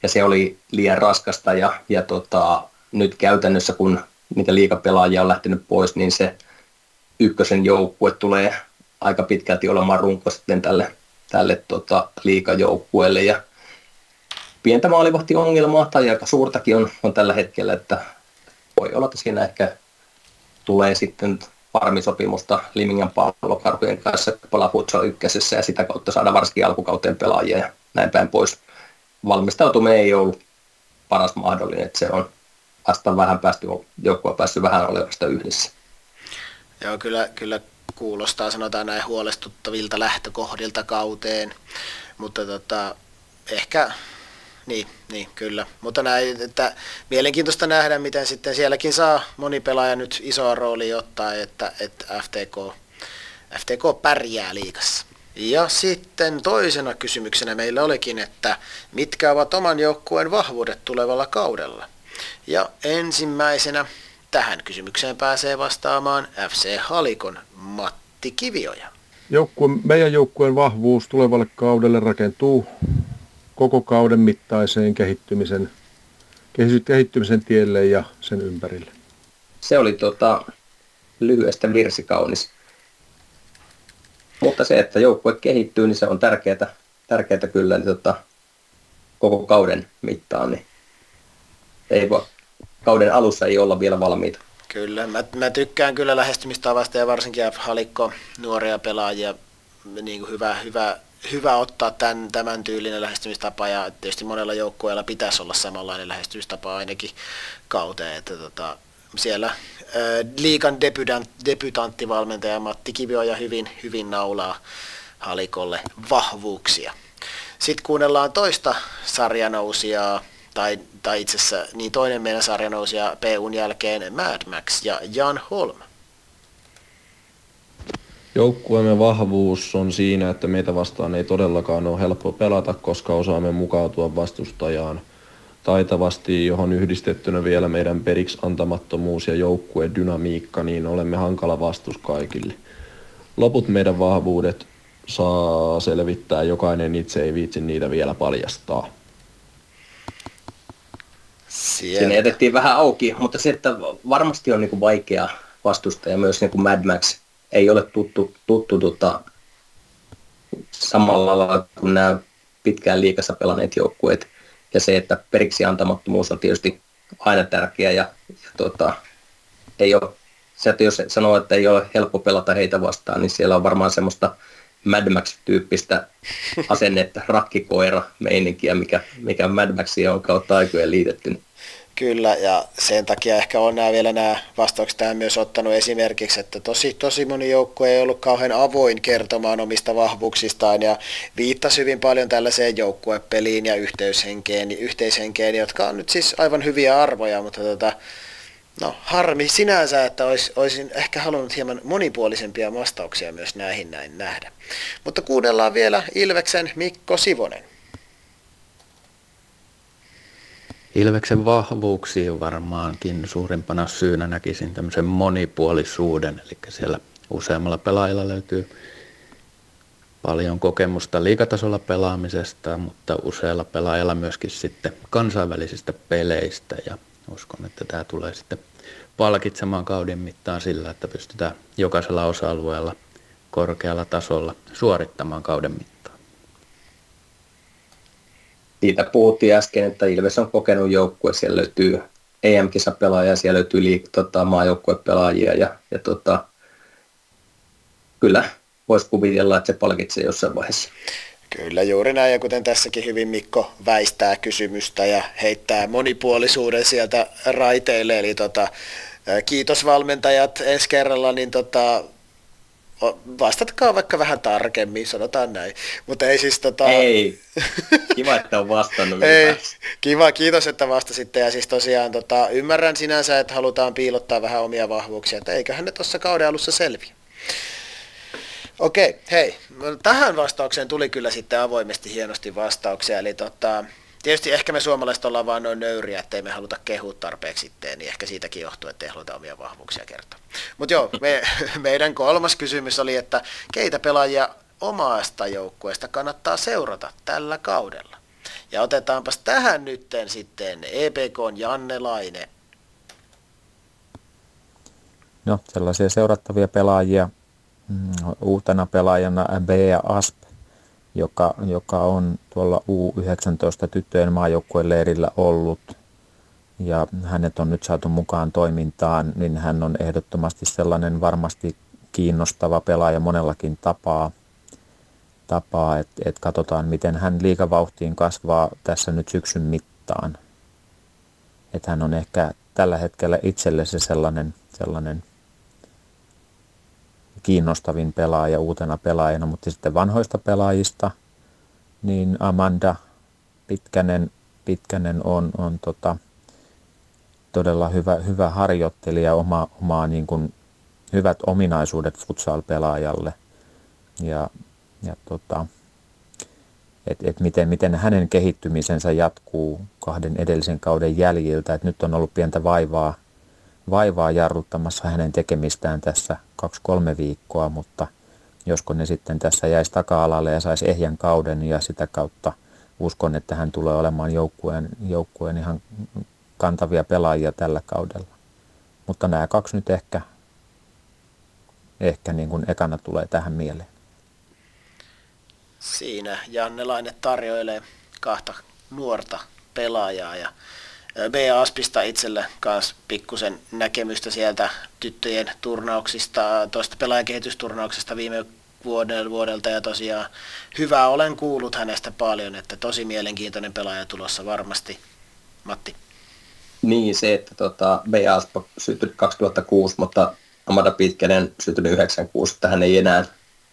ja se oli liian raskasta ja, ja tota, nyt käytännössä kun niitä liikapelaajia on lähtenyt pois, niin se ykkösen joukkue tulee aika pitkälti olemaan runko sitten tälle, tälle tota, liikajoukkueelle ja pientä maalivahtiongelmaa tai aika suurtakin on, on tällä hetkellä, että voi olla, että siinä ehkä tulee sitten farmisopimusta Limingan pallokarhujen kanssa palaa futsal ykkösessä ja sitä kautta saada varsinkin alkukauteen pelaajia ja näin päin pois. Valmistautuminen ei ollut paras mahdollinen, että se on vasta vähän päästy, joku on päässyt vähän olevasta yhdessä. Joo, kyllä, kyllä kuulostaa sanotaan näin huolestuttavilta lähtökohdilta kauteen, mutta tota, ehkä niin, niin, kyllä. Mutta näin, että mielenkiintoista nähdä, miten sitten sielläkin saa moni pelaaja nyt isoa roolia ottaa, että, että FTK, FTK pärjää liikassa. Ja sitten toisena kysymyksenä meillä olikin, että mitkä ovat oman joukkueen vahvuudet tulevalla kaudella? Ja ensimmäisenä tähän kysymykseen pääsee vastaamaan FC Halikon Matti Kivioja. Joukkue, meidän joukkueen vahvuus tulevalle kaudelle rakentuu koko kauden mittaiseen kehittymisen, kehittymisen tielle ja sen ympärille. Se oli tota, lyhyestä virsikaunis. Mutta se, että joukkue kehittyy, niin se on tärkeää, tärkeää kyllä niin tota, koko kauden mittaan. Niin ei voi, kauden alussa ei olla vielä valmiita. Kyllä, mä, mä tykkään kyllä lähestymistavasta ja varsinkin Halikko nuoria pelaajia, niin kuin hyvä, hyvä hyvä ottaa tämän, tämän tyylinen lähestymistapa ja tietysti monella joukkueella pitäisi olla samanlainen lähestymistapa ainakin kauteen, että tota, siellä ää, liikan debutant, debutanttivalmentaja Matti Kivioja hyvin, hyvin naulaa halikolle vahvuuksia. Sitten kuunnellaan toista sarjanousijaa, tai, tai itse asiassa niin toinen meidän sarjanousija PUn jälkeen Mad Max ja Jan Holm. Joukkueemme vahvuus on siinä, että meitä vastaan ei todellakaan ole helppo pelata, koska osaamme mukautua vastustajaan taitavasti, johon yhdistettynä vielä meidän periksi antamattomuus ja joukkueen dynamiikka, niin olemme hankala vastus kaikille. Loput meidän vahvuudet saa selvittää, jokainen itse ei viitsi niitä vielä paljastaa. Sieltä. Sinne jätettiin vähän auki, mutta se, että varmasti on niin vaikea vastustaja myös niin kuin Mad Max ei ole tuttu, tuttu tota, samalla lailla kuin nämä pitkään liikassa pelanneet joukkueet. Ja se, että periksi antamattomuus on tietysti aina tärkeä ja, ja tota, ei ole, se, että jos sanoo, että ei ole helppo pelata heitä vastaan, niin siellä on varmaan semmoista Mad Max-tyyppistä asennetta, rakkikoira meininkiä, mikä, mikä Mad Maxia on kautta aikojen liitetty. Kyllä, ja sen takia ehkä on nämä vielä nämä vastaukset tähän myös ottanut esimerkiksi, että tosi, tosi moni joukkue ei ollut kauhean avoin kertomaan omista vahvuuksistaan ja viittasi hyvin paljon tällaiseen joukkuepeliin ja yhteyshenkeen, yhteishenkeen, jotka on nyt siis aivan hyviä arvoja, mutta tota, no harmi sinänsä, että olis, olisin ehkä halunnut hieman monipuolisempia vastauksia myös näihin näin nähdä. Mutta kuunnellaan vielä Ilveksen Mikko Sivonen. Ilveksen vahvuuksiin varmaankin suurimpana syynä näkisin tämmöisen monipuolisuuden, eli siellä useammalla pelaajalla löytyy paljon kokemusta liikatasolla pelaamisesta, mutta useilla pelaajilla myöskin sitten kansainvälisistä peleistä ja uskon, että tämä tulee sitten palkitsemaan kauden mittaan sillä, että pystytään jokaisella osa-alueella korkealla tasolla suorittamaan kauden mittaan siitä puhuttiin äsken, että Ilves on kokenut joukkue, siellä löytyy EM-kisapelaajia, siellä löytyy liik- tota, maajoukkuepelaajia ja, ja tota, kyllä voisi kuvitella, että se palkitsee jossain vaiheessa. Kyllä juuri näin, ja kuten tässäkin hyvin Mikko väistää kysymystä ja heittää monipuolisuuden sieltä raiteille, eli tota, kiitos valmentajat ensi kerralla, niin tota, vastatkaa vaikka vähän tarkemmin, sanotaan näin. Mutta ei siis tota... Ei, kiva, että on vastannut. ei, kiva, kiitos, että vastasitte. Ja siis tosiaan tota, ymmärrän sinänsä, että halutaan piilottaa vähän omia vahvuuksia, että eiköhän ne tuossa kauden alussa selviä. Okei, hei, tähän vastaukseen tuli kyllä sitten avoimesti hienosti vastauksia, eli tota, Tietysti ehkä me suomalaiset ollaan vaan noin nöyriä, ettei me haluta kehua tarpeeksi sitten, niin ehkä siitäkin johtuu, että ei haluta omia vahvuuksia kertoa. Mutta joo, me, meidän kolmas kysymys oli, että keitä pelaajia omasta joukkueesta kannattaa seurata tällä kaudella? Ja otetaanpas tähän nytten sitten EPK Janne Laine. No, sellaisia seurattavia pelaajia uutena pelaajana B ja Asp joka, joka on tuolla U19 tyttöjen maajoukkueen leirillä ollut ja hänet on nyt saatu mukaan toimintaan, niin hän on ehdottomasti sellainen varmasti kiinnostava pelaaja monellakin tapaa, tapaa että et katsotaan miten hän liikavauhtiin kasvaa tässä nyt syksyn mittaan. Että hän on ehkä tällä hetkellä itselle se sellainen, sellainen kiinnostavin pelaaja uutena pelaajana, mutta sitten vanhoista pelaajista, niin Amanda Pitkänen, Pitkänen on, on tota, todella hyvä, hyvä harjoittelija, oma, omaa niin kuin, hyvät ominaisuudet futsal-pelaajalle. Ja, ja tota, et, et miten, miten hänen kehittymisensä jatkuu kahden edellisen kauden jäljiltä. Et nyt on ollut pientä vaivaa vaivaa jarruttamassa hänen tekemistään tässä kaksi-kolme viikkoa, mutta josko ne sitten tässä jäisi taka-alalle ja saisi ehjän kauden ja sitä kautta uskon, että hän tulee olemaan joukkueen, joukkueen ihan kantavia pelaajia tällä kaudella. Mutta nämä kaksi nyt ehkä, ehkä niin kuin ekana tulee tähän mieleen. Siinä Janne Laine tarjoilee kahta nuorta pelaajaa ja B Aspista itselle kanssa pikkusen näkemystä sieltä tyttöjen turnauksista, tuosta pelaajakehitysturnauksesta viime vuodelta, vuodelta ja tosiaan hyvää olen kuullut hänestä paljon, että tosi mielenkiintoinen pelaaja tulossa varmasti. Matti. Niin, se, että tota, B Aspa syntyi 2006, mutta Amada Pitkänen syntyi 96, että hän ei enää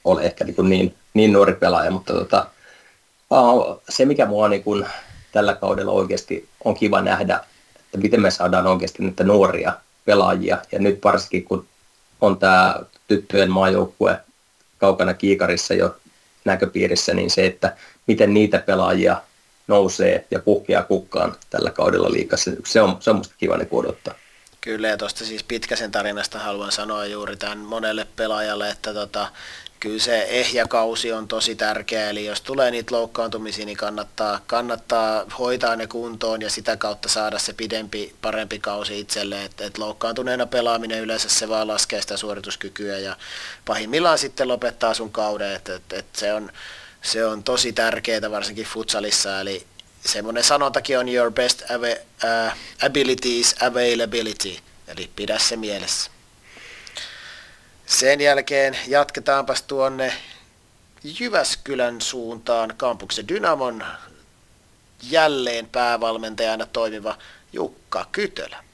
ole ehkä niin, niin, niin nuori pelaaja, mutta tota, se mikä mua niin kuin tällä kaudella oikeasti on kiva nähdä, että miten me saadaan oikeasti näitä nuoria pelaajia. Ja nyt varsinkin kun on tämä tyttöjen maajoukkue kaukana kiikarissa jo näköpiirissä, niin se, että miten niitä pelaajia nousee ja puhkeaa kukkaan tällä kaudella liikassa, se on, se on musta kiva niin odottaa. Kyllä, ja tuosta siis pitkäsen tarinasta haluan sanoa juuri tämän monelle pelaajalle, että tota, kyllä se ehjäkausi on tosi tärkeä, eli jos tulee niitä loukkaantumisia, niin kannattaa, kannattaa hoitaa ne kuntoon ja sitä kautta saada se pidempi, parempi kausi itselle, että et loukkaantuneena pelaaminen yleensä se vaan laskee sitä suorituskykyä ja pahimmillaan sitten lopettaa sun kauden, että et, et se, on, se on tosi tärkeää varsinkin futsalissa, eli semmoinen sanontakin on your best ava- uh, abilities availability, eli pidä se mielessä. Sen jälkeen jatketaanpas tuonne Jyväskylän suuntaan kampuksen Dynamon jälleen päävalmentajana toimiva Jukka Kytölä.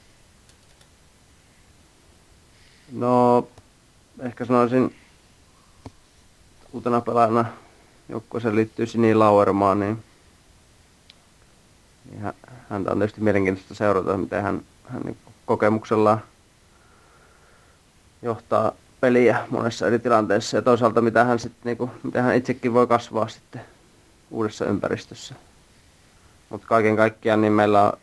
No, ehkä sanoisin uutena pelaajana joukkueeseen liittyy Sini Lauermaan, niin, niin häntä on tietysti mielenkiintoista seurata, miten hän, hän niin johtaa peliä monessa eri tilanteissa ja toisaalta mitä hän, sit, niin kuin, miten hän itsekin voi kasvaa sitten uudessa ympäristössä. Mutta kaiken kaikkiaan niin meillä on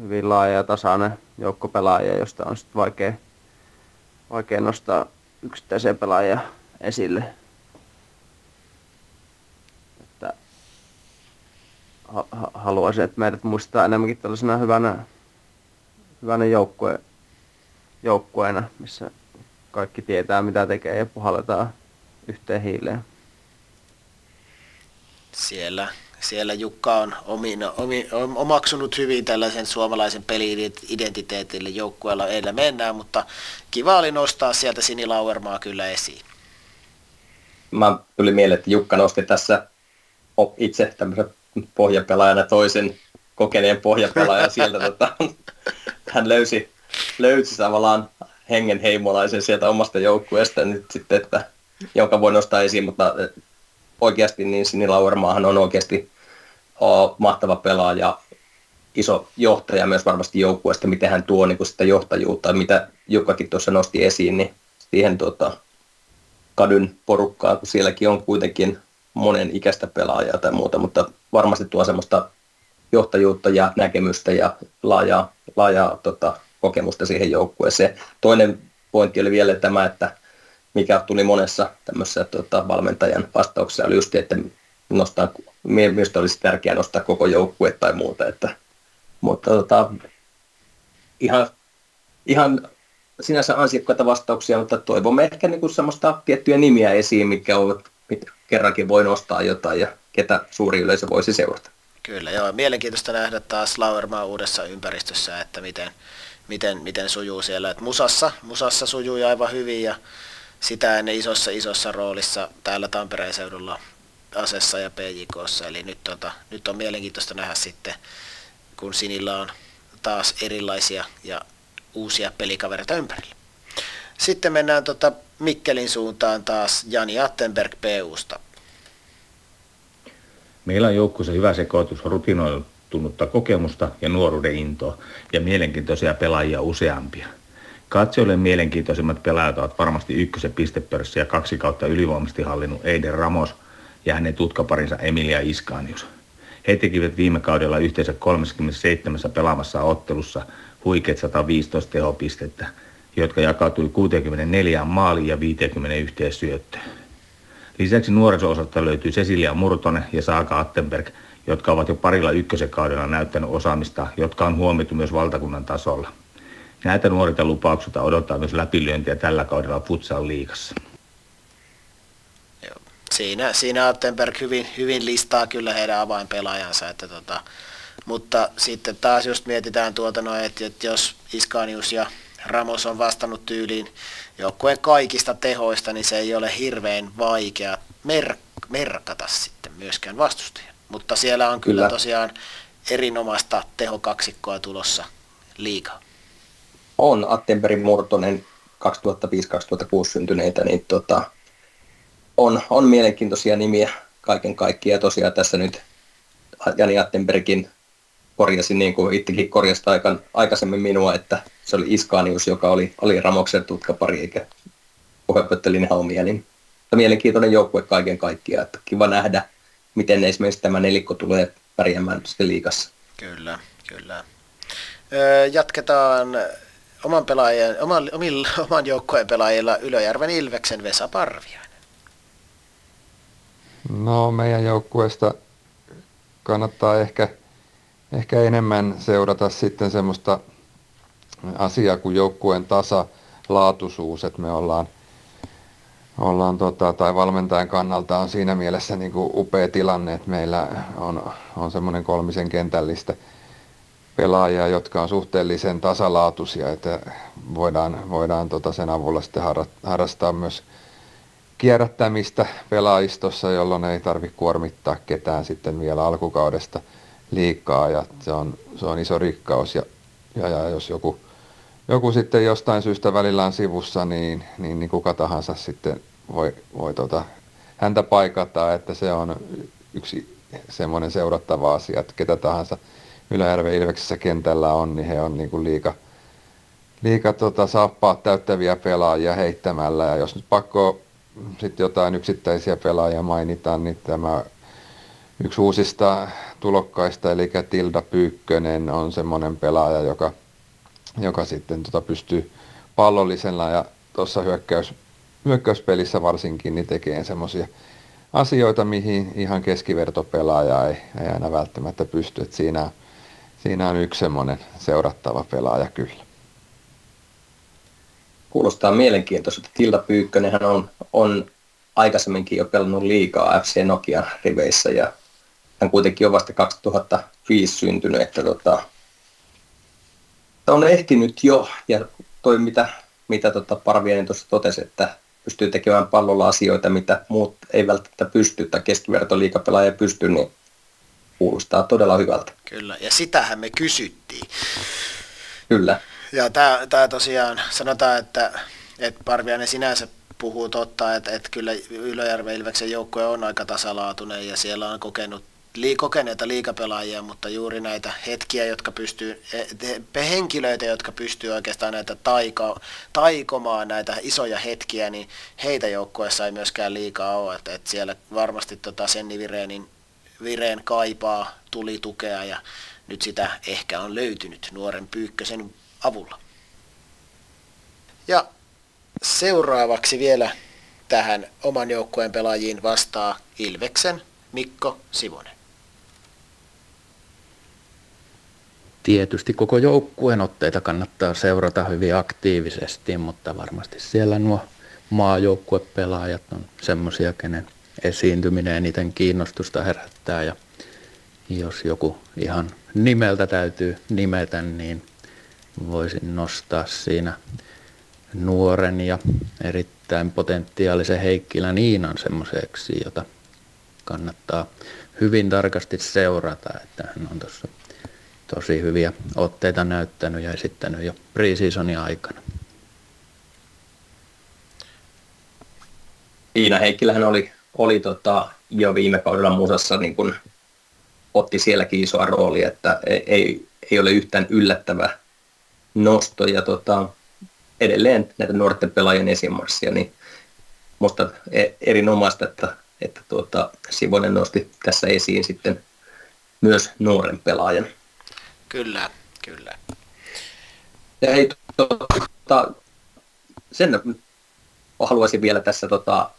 hyvin laaja ja tasainen joukko pelaajia, josta on sitten vaikea, vaikea nostaa yksittäisiä pelaajia esille. Että ha- haluaisin, että meidät muistaa enemmänkin tällaisena hyvänä, hyvänä joukkue, joukkueena, missä kaikki tietää mitä tekee ja puhalletaan yhteen hiileen. Siellä, siellä Jukka on omin, omin, omaksunut hyvin tällaisen suomalaisen peli-identiteetille joukkueella eillä mennään, mutta kiva oli nostaa sieltä Sini Lauermaa kyllä esiin. Mä tuli mieleen, että Jukka nosti tässä itse tämmöisen pohjapelaajana toisen kokeneen pohjapelaajan sieltä. tota, hän löysi, löysi tavallaan hengen heimolaisen sieltä omasta joukkueesta nyt sitten, että, jonka voi nostaa esiin, mutta oikeasti niin Sini Lauermaahan on oikeasti o, mahtava pelaaja, iso johtaja myös varmasti joukkueesta, miten hän tuo niin sitä johtajuutta, mitä Jukkakin tuossa nosti esiin, niin siihen tuota, kadyn porukkaa, kun sielläkin on kuitenkin monen ikäistä pelaajaa tai muuta, mutta varmasti tuo semmoista johtajuutta ja näkemystä ja laajaa, laajaa tota, kokemusta siihen joukkueeseen. Toinen pointti oli vielä tämä, että mikä tuli monessa tämmöisessä tota, valmentajan vastauksessa, oli just, että nostaa, minusta olisi tärkeää nostaa koko joukkue tai muuta, että, mutta tota, ihan, ihan sinänsä ansiokkaita vastauksia, mutta toivomme ehkä niin kuin semmoista tiettyjä nimiä esiin, mitkä ovat, mit, kerrankin voi nostaa jotain ja ketä suuri yleisö voisi seurata. Kyllä, joo. Mielenkiintoista nähdä taas Lauermaa uudessa ympäristössä, että miten, miten, miten sujuu siellä. Et musassa, musassa sujuu aivan hyvin ja sitä ennen isossa isossa roolissa täällä Tampereen seudulla Asessa ja PJKssa. Eli nyt, tota, nyt on mielenkiintoista nähdä sitten, kun Sinillä on taas erilaisia ja uusia pelikavereita ympärillä. Sitten mennään tota Mikkelin suuntaan taas Jani Attenberg PUsta. Meillä on joukkueessa hyvä sekoitus rutinoitunutta kokemusta ja nuoruuden intoa ja mielenkiintoisia pelaajia useampia. Katsojille mielenkiintoisimmat pelaajat ovat varmasti ykkösen pistepörssiä kaksi kautta ylivoimasti hallinnut Eiden Ramos ja hänen tutkaparinsa Emilia Iskanius. He tekivät viime kaudella yhteensä 37 pelaamassa ottelussa huikeat 115 tehopistettä, jotka jakautui 64 maaliin ja 51 syöttöön. Lisäksi nuoriso löytyy Cecilia Murtonen ja Saaka Attenberg, jotka ovat jo parilla ykkösen kaudella näyttänyt osaamista, jotka on huomioitu myös valtakunnan tasolla. Näitä nuorilta lupauksilta odottaa myös läpilyöntiä tällä kaudella futsal liigassa. Siinä, siinä Attenberg hyvin, hyvin listaa kyllä heidän avainpelaajansa, että tota, mutta sitten taas just mietitään tuota noin, että, että jos Iskanius ja Ramos on vastannut tyyliin joukkueen kaikista tehoista, niin se ei ole hirveän vaikea mer- merkata sitten myöskään vastustajan. Mutta siellä on kyllä, kyllä tosiaan erinomaista tehokaksikkoa tulossa liikaa. On Attenbergin Murtonen 2005-2006 syntyneitä, niin tota, on, on mielenkiintoisia nimiä kaiken kaikkiaan. Ja tosiaan tässä nyt Jani Attenbergin korjasi niin kuin itsekin korjasi aikan, aikaisemmin minua, että se oli Iskanius, joka oli, oli Ramoksen tutkapari eikä puhepöttelin haumia, niin mielenkiintoinen joukkue kaiken kaikkiaan. Että kiva nähdä, miten esimerkiksi tämä nelikko tulee pärjäämään sitten liikassa. Kyllä, kyllä. Öö, jatketaan oman, pelaajan, oman, omilla, oman joukkueen pelaajilla Ylöjärven Ilveksen Vesa Parviainen. No meidän joukkueesta kannattaa ehkä ehkä enemmän seurata sitten semmoista asiaa kuin joukkueen tasalaatuisuus, että me ollaan, ollaan tota, tai valmentajan kannalta on siinä mielessä niin kuin upea tilanne, että meillä on, on semmoinen kolmisen kentällistä pelaajia, jotka on suhteellisen tasalaatuisia, että voidaan, voidaan tota sen avulla sitten harrastaa myös kierrättämistä pelaajistossa, jolloin ei tarvitse kuormittaa ketään sitten vielä alkukaudesta – liikaa ja se on, se on iso rikkaus ja, ja, ja jos joku, joku sitten jostain syystä välillä on sivussa, niin, niin, niin kuka tahansa sitten voi, voi tota, häntä paikata, että se on yksi semmoinen seurattava asia, että ketä tahansa Yläjärven Ilveksessä kentällä on, niin he on niin kuin liika, liika tota, saappaat täyttäviä pelaajia heittämällä. Ja jos nyt pakko sitten jotain yksittäisiä pelaajia mainitaan, niin tämä yksi uusista tulokkaista, eli Tilda Pyykkönen on semmoinen pelaaja, joka, joka sitten tota pystyy pallollisella ja tuossa hyökkäys, hyökkäyspelissä varsinkin niin tekee semmoisia asioita, mihin ihan keskivertopelaaja ei, ei aina välttämättä pysty. Et siinä, siinä on yksi semmoinen seurattava pelaaja kyllä. Kuulostaa mielenkiintoiselta. Tilda Pyykkönenhän on, on aikaisemminkin jo pelannut liikaa FC Nokian riveissä ja hän kuitenkin on vasta 2005 syntynyt, että tota, on ehtinyt jo ja toi mitä, mitä tota Parvienen tuossa totesi, että pystyy tekemään pallolla asioita, mitä muut ei välttämättä pysty tai keskiverto liikapelaaja pysty, niin kuulostaa todella hyvältä. Kyllä, ja sitähän me kysyttiin. Kyllä. Ja tämä, tämä tosiaan, sanotaan, että, että Parviainen sinänsä puhuu totta, että, että kyllä Ylöjärven Ilveksen joukkue on aika tasalaatuinen ja siellä on kokenut kokeneita liikapelaajia, mutta juuri näitä hetkiä, jotka pystyy, e, henkilöitä, jotka pystyy oikeastaan näitä taika, taikomaan näitä isoja hetkiä, niin heitä joukkueessa ei myöskään liikaa ole. Että, että siellä varmasti tota Senni Vireenin, Vireen kaipaa tuli tukea ja nyt sitä ehkä on löytynyt nuoren Pyykkösen avulla. Ja seuraavaksi vielä tähän oman joukkueen pelaajiin vastaa Ilveksen Mikko Sivonen. Tietysti koko joukkueen otteita kannattaa seurata hyvin aktiivisesti, mutta varmasti siellä nuo maajoukkuepelaajat on semmoisia, kenen esiintyminen eniten kiinnostusta herättää. Ja jos joku ihan nimeltä täytyy nimetä, niin voisin nostaa siinä nuoren ja erittäin potentiaalisen Heikkilän Niinan semmoiseksi, jota kannattaa hyvin tarkasti seurata, että hän on tuossa tosi hyviä otteita näyttänyt ja esittänyt jo preseasonin aikana. Iina Heikkilähän oli, oli tota, jo viime kaudella musassa niin kun otti sielläkin isoa roolia, että ei, ei ole yhtään yllättävä nosto ja tota, edelleen näitä nuorten pelaajien esimarssia, niin musta e, erinomaista, että, että tuota, Sivonen nosti tässä esiin sitten myös nuoren pelaajan. Kyllä, kyllä. Ja hei, tota, sen haluaisin vielä tässä tota,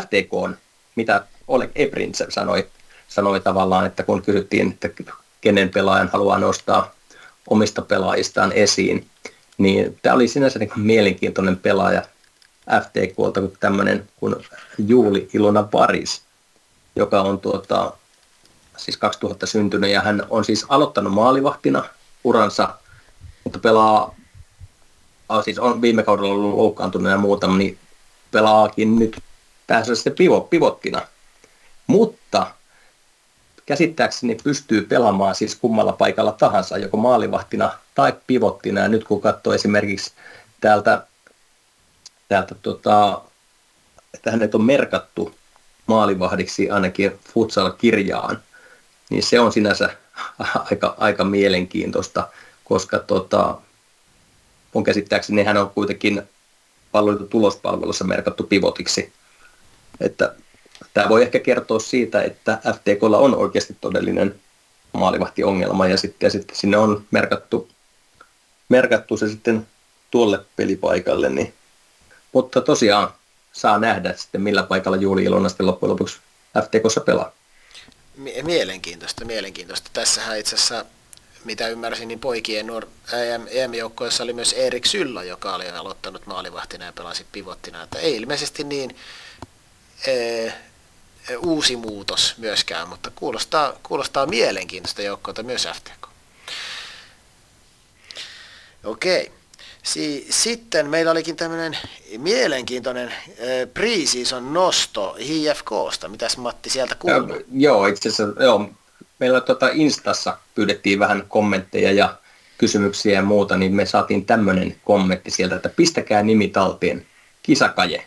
FTK, mitä Oleg Ebrintsev sanoi, sanoi tavallaan, että kun kysyttiin, että kenen pelaajan haluaa nostaa omista pelaajistaan esiin, niin tämä oli sinänsä niin mielenkiintoinen pelaaja FTKlta kuin tämmöinen kuin Juuli Ilona Paris, joka on tuota, siis 2000 syntynyt ja hän on siis aloittanut maalivahtina uransa, mutta pelaa, siis on viime kaudella ollut loukkaantunut ja muuta, niin pelaakin nyt pääsee pivot, pivottina. Mutta käsittääkseni pystyy pelaamaan siis kummalla paikalla tahansa, joko maalivahtina tai pivottina. Ja nyt kun katsoo esimerkiksi täältä, täältä tota, että hänet on merkattu maalivahdiksi ainakin futsal-kirjaan, niin se on sinänsä aika, aika mielenkiintoista, koska tota, on käsittääkseni hän on kuitenkin palveluitu tulospalvelussa merkattu pivotiksi. Että tämä voi ehkä kertoa siitä, että FTKlla on oikeasti todellinen maalivahtiongelma ja sitten, ja sitten sinne on merkattu, merkattu se sitten tuolle pelipaikalle. Niin. Mutta tosiaan saa nähdä sitten millä paikalla Juuli Ilona sitten loppujen lopuksi FTKssa pelaa. Mielenkiintoista, mielenkiintoista. Tässähän itse asiassa, mitä ymmärsin, niin poikien nuor- EM-joukkoissa oli myös Erik Sylla, joka oli aloittanut maalivahtina ja pelasi pivottina. Että ei ilmeisesti niin ee, uusi muutos myöskään, mutta kuulostaa, kuulostaa mielenkiintoista joukkoita myös FTK. Okei. Si- sitten meillä olikin tämmöinen mielenkiintoinen äh, preseason nosto HFKsta. Mitäs Matti sieltä kuuluu? Ja, joo, itse asiassa joo, meillä tota Instassa pyydettiin vähän kommentteja ja kysymyksiä ja muuta, niin me saatiin tämmöinen kommentti sieltä, että pistäkää nimi talteen, kisakaje.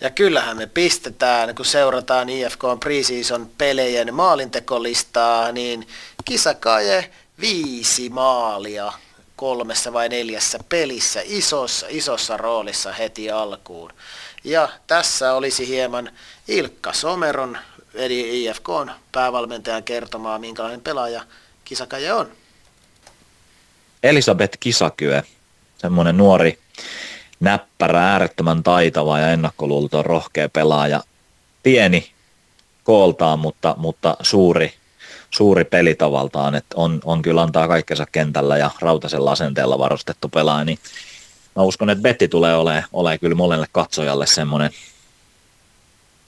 Ja kyllähän me pistetään, kun seurataan IFK preseason pelejen maalintekolistaa, niin kisakaje viisi maalia kolmessa vai neljässä pelissä isossa, isossa roolissa heti alkuun. Ja tässä olisi hieman Ilkka Someron, eli IFKn päävalmentajan kertomaa, minkälainen pelaaja Kisakaje on. Elisabeth Kisakyö, semmoinen nuori, näppärä, äärettömän taitava ja ennakkoluulto rohkea pelaaja. Pieni kooltaan, mutta, mutta suuri, suuri pelitavaltaan, että on, on kyllä antaa kaikkensa kentällä ja rautaisella asenteella varustettu pelaaja, niin mä uskon, että Betti tulee olemaan, olemaan kyllä monelle katsojalle semmoinen,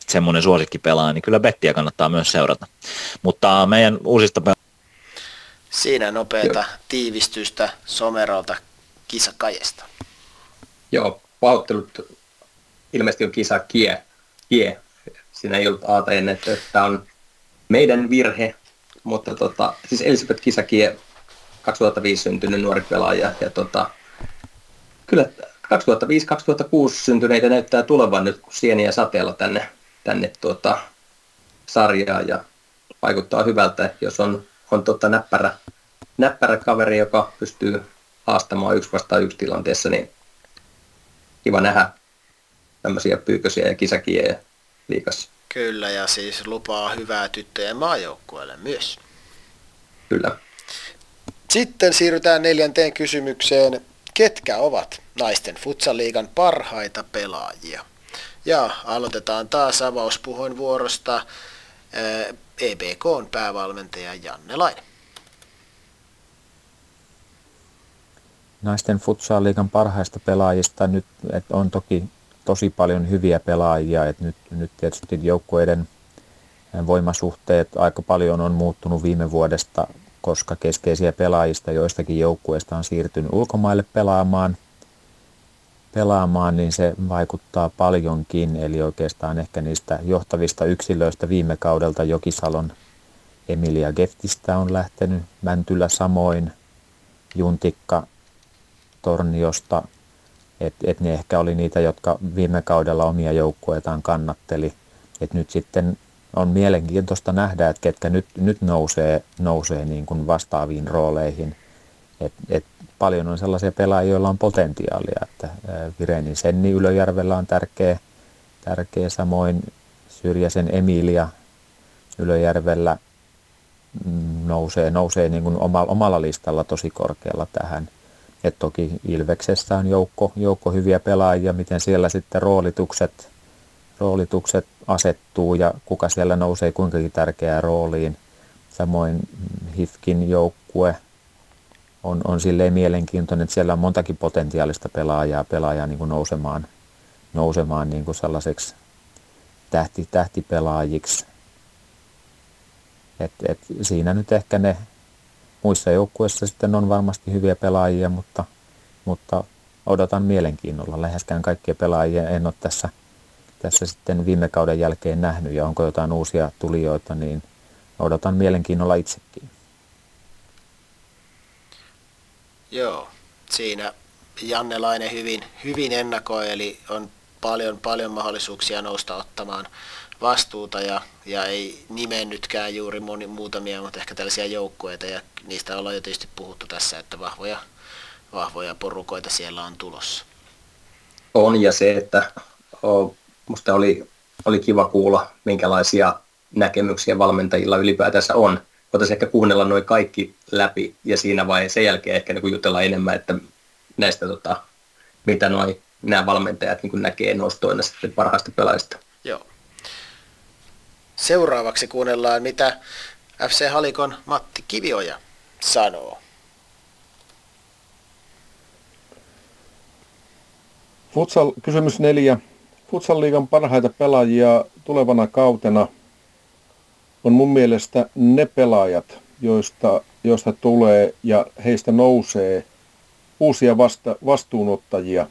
semmoinen suosikkipelaaja, niin kyllä Bettiä kannattaa myös seurata. Mutta meidän uusista pelaajista Siinä nopeata Joo. tiivistystä Someralta kisakajesta. Joo, pahoittelut ilmeisesti on kisa kie, kie. Siinä ei ollut aata ennen, että tämä on meidän virhe, mutta tota, siis Elisabeth Kisakie, 2005 syntynyt nuori pelaaja, ja tota, kyllä 2005-2006 syntyneitä näyttää tulevan nyt sieniä sateella tänne, tänne tuota, sarjaan, ja vaikuttaa hyvältä, jos on, on tota näppärä, näppärä kaveri, joka pystyy haastamaan yksi vastaan yksi tilanteessa, niin kiva nähdä tämmöisiä pyykösiä ja kisakiejä liikassa. Kyllä, ja siis lupaa hyvää tyttöjen maajoukkueelle myös. Kyllä. Sitten siirrytään neljänteen kysymykseen. Ketkä ovat naisten futsaliigan parhaita pelaajia? Ja aloitetaan taas avauspuhoin vuorosta EBKn päävalmentaja Janne Laine. naisten futsal-liigan parhaista pelaajista nyt että on toki tosi paljon hyviä pelaajia. että nyt, nyt tietysti joukkueiden voimasuhteet aika paljon on muuttunut viime vuodesta, koska keskeisiä pelaajista joistakin joukkueista on siirtynyt ulkomaille pelaamaan, pelaamaan, niin se vaikuttaa paljonkin. Eli oikeastaan ehkä niistä johtavista yksilöistä viime kaudelta Jokisalon Emilia Geftistä on lähtenyt, Mäntylä samoin, Juntikka Torniosta, että et ne ehkä oli niitä, jotka viime kaudella omia joukkueitaan kannatteli. Et nyt sitten on mielenkiintoista nähdä, että ketkä nyt, nyt nousee, nousee niin kuin vastaaviin rooleihin. Et, et paljon on sellaisia pelaajia, joilla on potentiaalia. Että Virenin Senni Ylöjärvellä on tärkeä, tärkeä samoin Syrjäsen Emilia Ylöjärvellä mm, nousee, nousee niin kuin omalla, omalla listalla tosi korkealla tähän – et toki Ilveksessä on joukko, joukko hyviä pelaajia, miten siellä sitten roolitukset, roolitukset asettuu ja kuka siellä nousee kuinkakin tärkeään rooliin. Samoin HIFKin joukkue on, on silleen mielenkiintoinen, että siellä on montakin potentiaalista pelaajaa, pelaajaa niin kuin nousemaan, nousemaan niin kuin sellaiseksi tähti, tähtipelaajiksi. Et, et siinä nyt ehkä ne muissa joukkueissa sitten on varmasti hyviä pelaajia, mutta, mutta odotan mielenkiinnolla. Läheskään kaikkia pelaajia en ole tässä, tässä sitten viime kauden jälkeen nähnyt ja onko jotain uusia tulijoita, niin odotan mielenkiinnolla itsekin. Joo, siinä Jannelainen hyvin, hyvin ennakoi, eli on paljon, paljon mahdollisuuksia nousta ottamaan vastuuta ja, ja ei nimennytkään juuri moni, muutamia, mutta ehkä tällaisia joukkueita ja niistä ollaan jo tietysti puhuttu tässä, että vahvoja, vahvoja porukoita siellä on tulossa. On ja se, että oh, musta oli, oli kiva kuulla, minkälaisia näkemyksiä valmentajilla ylipäätänsä on. Voitaisiin ehkä kuunnella noin kaikki läpi ja siinä vaiheessa sen jälkeen ehkä niin jutella enemmän, että näistä tota, mitä noin nämä valmentajat niin näkee nostoina sitten parhaista pelaajista. Seuraavaksi kuunnellaan, mitä FC Halikon Matti Kivioja sanoo. Futsal, kysymys neljä. Futsal-liigan parhaita pelaajia tulevana kautena on mun mielestä ne pelaajat, joista, joista tulee ja heistä nousee uusia vasta, vastuunottajia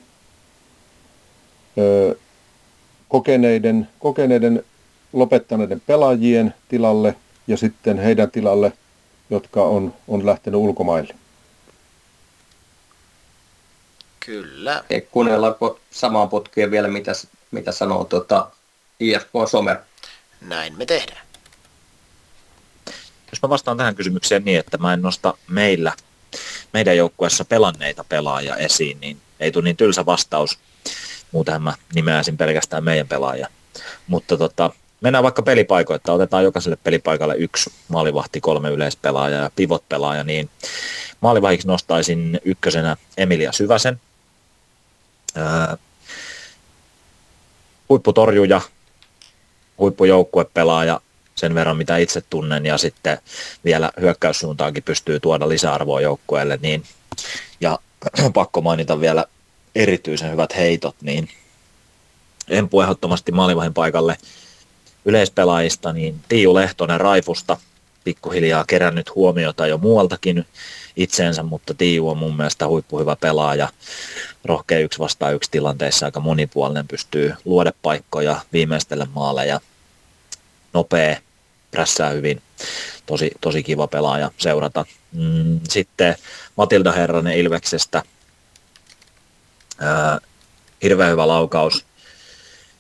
öö, kokeneiden, kokeneiden lopettaneiden pelaajien tilalle ja sitten heidän tilalle, jotka on, on lähtenyt ulkomaille. Kyllä. Ja kuunnellaanko samaan putkeen vielä, mitä, mitä sanoo tuota IFK Somer? Näin me tehdään. Jos mä vastaan tähän kysymykseen niin, että mä en nosta meillä, meidän joukkueessa pelanneita pelaajia esiin, niin ei tule niin tylsä vastaus. Muutenhan mä nimeäisin pelkästään meidän pelaajia. Mutta tota, mennään vaikka pelipaikoita, otetaan jokaiselle pelipaikalle yksi maalivahti, kolme yleispelaajaa ja pivot-pelaaja, niin maalivahiksi nostaisin ykkösenä Emilia Syväsen, ää, huipputorjuja, huippujoukkuepelaaja sen verran, mitä itse tunnen, ja sitten vielä hyökkäyssuuntaankin pystyy tuoda lisäarvoa joukkueelle, niin, ja pakko mainita vielä erityisen hyvät heitot, niin Empu ehdottomasti maalivahin paikalle yleispelaajista, niin Tiiu Lehtonen Raifusta pikkuhiljaa kerännyt huomiota jo muualtakin itseensä, mutta Tiiu on mun mielestä huippuhyvä pelaaja, rohkea yksi vastaan yksi tilanteessa, aika monipuolinen, pystyy luoda paikkoja, viimeistellä maaleja, nopea, prässää hyvin, tosi, tosi kiva pelaaja seurata. Mm, sitten Matilda Herranen Ilveksestä, hirveän hyvä laukaus,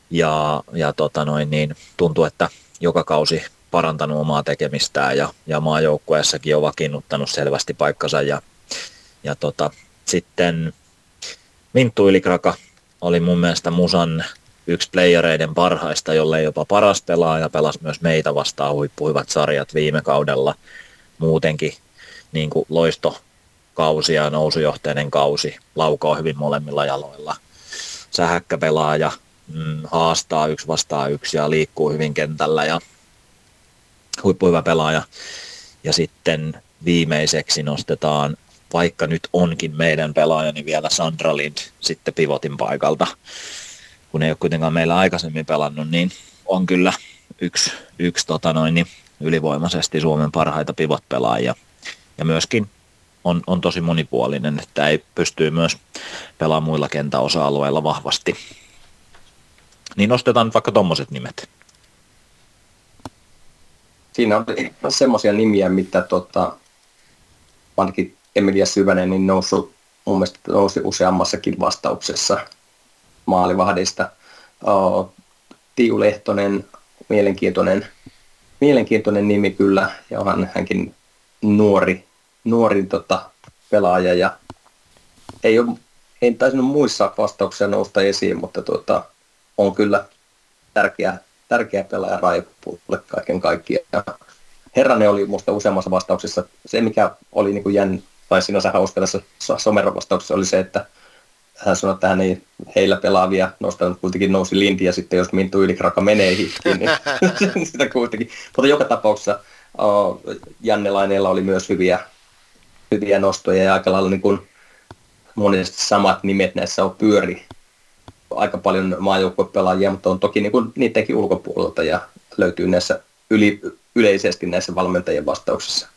ja, ja tota noin, niin tuntuu, että joka kausi parantanut omaa tekemistään ja, ja maajoukkueessakin on vakiinnuttanut selvästi paikkansa ja, ja tota, sitten Minttu Ylikraka oli mun mielestä Musan yksi playereiden parhaista, jolle jopa paras pelaaja, pelasi myös meitä vastaan huippuhyvät sarjat viime kaudella. Muutenkin niin kuin loistokausi ja nousujohteinen kausi, laukoo hyvin molemmilla jaloilla. Sähäkkä pelaaja, mm, haastaa yksi vastaan yksi ja liikkuu hyvin kentällä ja huippuhyvä pelaaja. Ja sitten viimeiseksi nostetaan, vaikka nyt onkin meidän pelaaja, niin vielä Sandra Lind sitten pivotin paikalta. Kun ei ole kuitenkaan meillä aikaisemmin pelannut, niin on kyllä yksi, yksi tota noin, niin ylivoimaisesti Suomen parhaita pivot-pelaajia. Ja myöskin on, on tosi monipuolinen, että ei pystyy myös pelaamaan muilla kentäosa-alueilla vahvasti. Niin nostetaan nyt vaikka tommoset nimet. Siinä on semmoisia nimiä, mitä tota, ainakin Emilia Syvänen niin noussut, mun mielestä nousi useammassakin vastauksessa maalivahdista. Tiu Lehtonen, mielenkiintoinen, mielenkiintoinen nimi kyllä, ja onhan hänkin nuori, nuori tota, pelaaja, ja ei ole, ei taisinut muissa vastauksissa nousta esiin, mutta tota, on kyllä tärkeä, tärkeä pelaaja Raipulle kaiken kaikkiaan. Herranen oli minusta useammassa vastauksessa. Se, mikä oli niin jänn, tai sinänsä hauska tässä someron vastauksessa, oli se, että hän sanoi, että hän ei heillä pelaavia nostanut, kuitenkin nousi Linti, ja sitten jos Mintu Ylikraka menee hittiin, niin sitä kuitenkin. Mutta joka tapauksessa uh, Janne Laineella oli myös hyviä, hyviä nostoja, ja aika lailla niin kuin monesti samat nimet näissä on pyöri aika paljon maajoukkuepelaajia, mutta on toki niin kuin niidenkin ulkopuolelta ja löytyy näissä yli, yleisesti näissä valmentajien vastauksissa.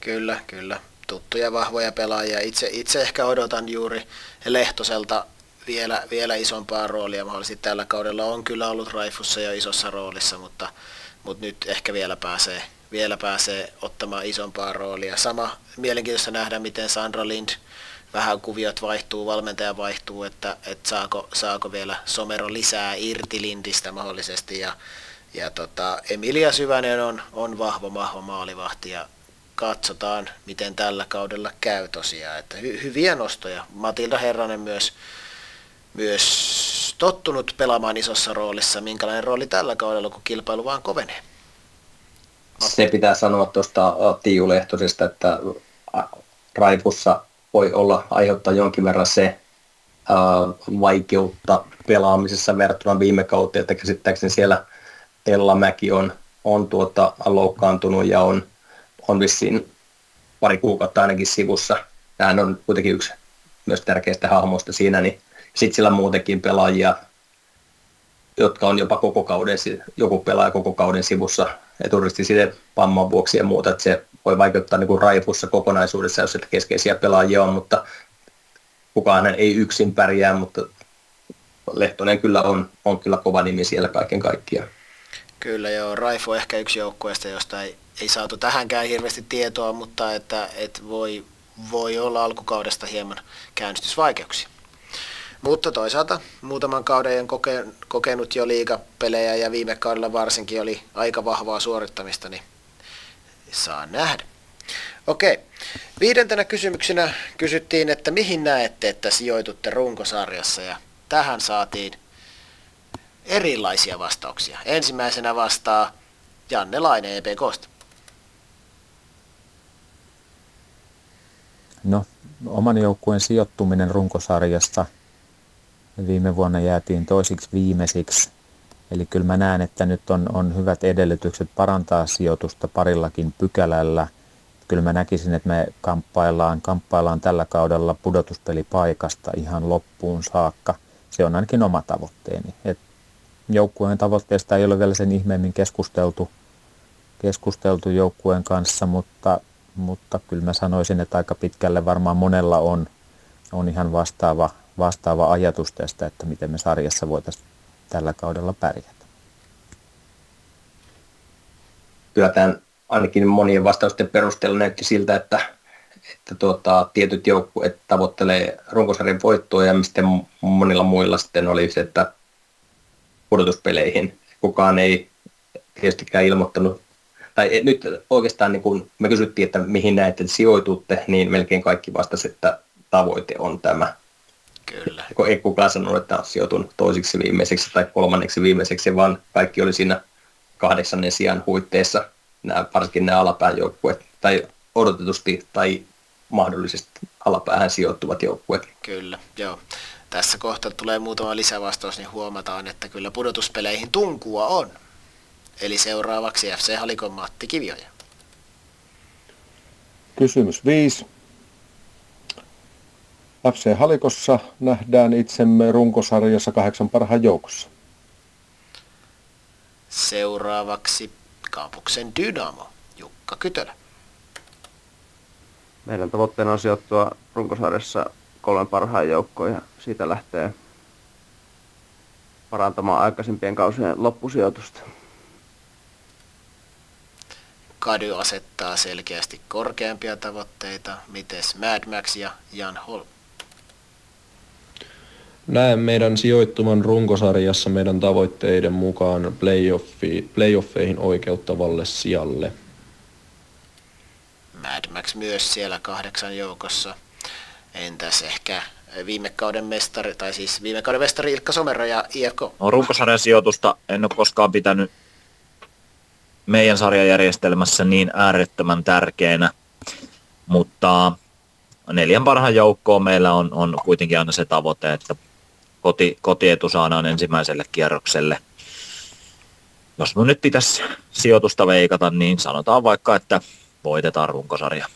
Kyllä, kyllä. Tuttuja vahvoja pelaajia. Itse, itse ehkä odotan juuri Lehtoselta vielä, vielä isompaa roolia. Mahdollisesti tällä kaudella on kyllä ollut Raifussa jo isossa roolissa, mutta, mutta nyt ehkä vielä pääsee, vielä pääsee ottamaan isompaa roolia. Sama mielenkiintoista nähdä, miten Sandra Lind vähän kuviot vaihtuu, valmentaja vaihtuu, että, että saako, saako vielä Somero lisää irti Lindistä mahdollisesti. Ja, ja tota, Emilia Syvänen on, on vahva, vahva maalivahti ja katsotaan, miten tällä kaudella käy tosiaan. Että hy, hyviä nostoja. Matilda Herranen myös, myös tottunut pelaamaan isossa roolissa. Minkälainen rooli tällä kaudella, kun kilpailu vaan kovenee? Se pitää sanoa tuosta Tiiu että Raipussa voi olla aiheuttaa jonkin verran se ää, vaikeutta pelaamisessa verrattuna viime kauteen, että käsittääkseni siellä Ella Mäki on, on tuota, loukkaantunut ja on, on vissiin pari kuukautta ainakin sivussa. Hän on kuitenkin yksi myös tärkeistä hahmoista siinä, niin sitten sillä muutenkin pelaajia, jotka on jopa koko kauden, joku pelaaja koko kauden sivussa eturisti sitten vamman vuoksi ja muuta, että se voi vaikuttaa niin kuin raifussa kokonaisuudessa, jos keskeisiä pelaajia on, mutta kukaan ei yksin pärjää, mutta Lehtonen kyllä on, on kyllä kova nimi siellä kaiken kaikkiaan. Kyllä joo, Raifu on ehkä yksi joukkueesta, josta ei ei saatu tähänkään hirveästi tietoa, mutta että, että voi, voi olla alkukaudesta hieman käynnistysvaikeuksia. Mutta toisaalta muutaman kauden koke, kokenut jo liigapelejä ja viime kaudella varsinkin oli aika vahvaa suorittamista, niin saa nähdä. Okei. Viidentenä kysymyksenä kysyttiin, että mihin näette, että sijoitutte runkosarjassa ja tähän saatiin erilaisia vastauksia. Ensimmäisenä vastaa Janne Laine EPKsta. No, oman joukkueen sijoittuminen runkosarjasta viime vuonna jäätiin toisiksi viimeisiksi. Eli kyllä mä näen, että nyt on, on hyvät edellytykset parantaa sijoitusta parillakin pykälällä. Kyllä mä näkisin, että me kamppaillaan, kamppaillaan tällä kaudella pudotuspelipaikasta ihan loppuun saakka. Se on ainakin oma tavoitteeni. Et joukkueen tavoitteesta ei ole vielä sen ihmeemmin keskusteltu, keskusteltu joukkueen kanssa, mutta mutta kyllä mä sanoisin, että aika pitkälle varmaan monella on, on ihan vastaava, vastaava ajatus tästä, että miten me sarjassa voitaisiin tällä kaudella pärjätä. Kyllä tämän ainakin monien vastausten perusteella näytti siltä, että, että tuota, tietyt joukkueet tavoittelee runkosarjan voittoa ja sitten monilla muilla sitten oli se, että pudotuspeleihin. Kukaan ei tietystikään ilmoittanut tai nyt oikeastaan niin kun me kysyttiin, että mihin näette, sijoitutte, niin melkein kaikki vastasi, että tavoite on tämä. Kyllä. Ei kukaan sanonut, että on sijoitun toisiksi viimeiseksi tai kolmanneksi viimeiseksi, vaan kaikki oli siinä kahdeksannen sijaan huitteessa, nämä, varsinkin nämä alapään joukkueet, tai odotetusti tai mahdollisesti alapäähän sijoittuvat joukkueet. Kyllä, joo. Tässä kohta tulee muutama lisävastaus, niin huomataan, että kyllä pudotuspeleihin tunkua on. Eli seuraavaksi FC Halikon Matti Kivioja. Kysymys 5. FC Halikossa nähdään itsemme runkosarjassa kahdeksan parhaan joukossa. Seuraavaksi Kaapuksen Dynamo, Jukka Kytölä. Meidän tavoitteena on sijoittua runkosarjassa kolmen parhaan joukkoon ja siitä lähtee parantamaan aikaisempien kausien loppusijoitusta. Kady asettaa selkeästi korkeampia tavoitteita. Mites Mad Max ja Jan Holm? Näen meidän sijoittuman runkosarjassa meidän tavoitteiden mukaan playoffi, playoffeihin oikeuttavalle sijalle. Mad Max myös siellä kahdeksan joukossa. Entäs ehkä viime kauden mestari, tai siis viime kauden mestari Ilkka Somero ja IFK? No, runkosarjan sijoitusta en ole koskaan pitänyt meidän sarjajärjestelmässä niin äärettömän tärkeänä, mutta neljän parhaan joukkoon meillä on, on kuitenkin aina se tavoite, että koti, kotietu saadaan ensimmäiselle kierrokselle. Jos mun nyt pitäisi sijoitusta veikata, niin sanotaan vaikka, että voitetaan runkosarja.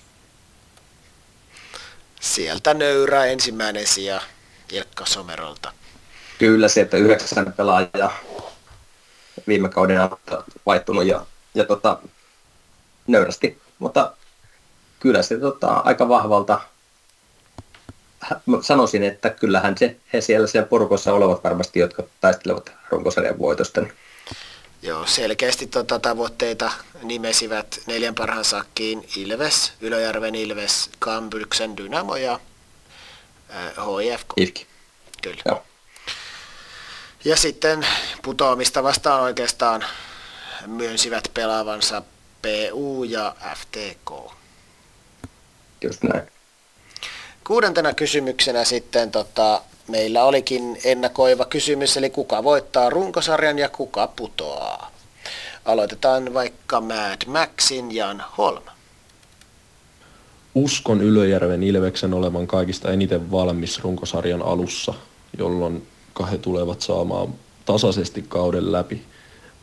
Sieltä nöyrä ensimmäinen sija Ilkka Somerolta. Kyllä se, että yhdeksän pelaajaa viime kauden vaihtunut ja ja tota, nöyrästi, mutta kyllä se tota, aika vahvalta sanoisin, että kyllähän se, he siellä, siellä porukossa olevat varmasti, jotka taistelevat runkosarjan voitosta. Niin. Joo, selkeästi tota tavoitteita nimesivät neljän parhaan sakkiin Ilves, Ylöjärven Ilves, Kambyksen Dynamo ja äh, HIFK. Ifki. Kyllä. Joo. Ja sitten putoamista vastaan oikeastaan myönsivät pelaavansa PU ja FTK. Just näin. Kuudentena kysymyksenä sitten tota, meillä olikin ennakoiva kysymys, eli kuka voittaa runkosarjan ja kuka putoaa. Aloitetaan vaikka Mad Maxin Jan Holm. Uskon Ylöjärven Ilveksen olevan kaikista eniten valmis runkosarjan alussa, jolloin he tulevat saamaan tasaisesti kauden läpi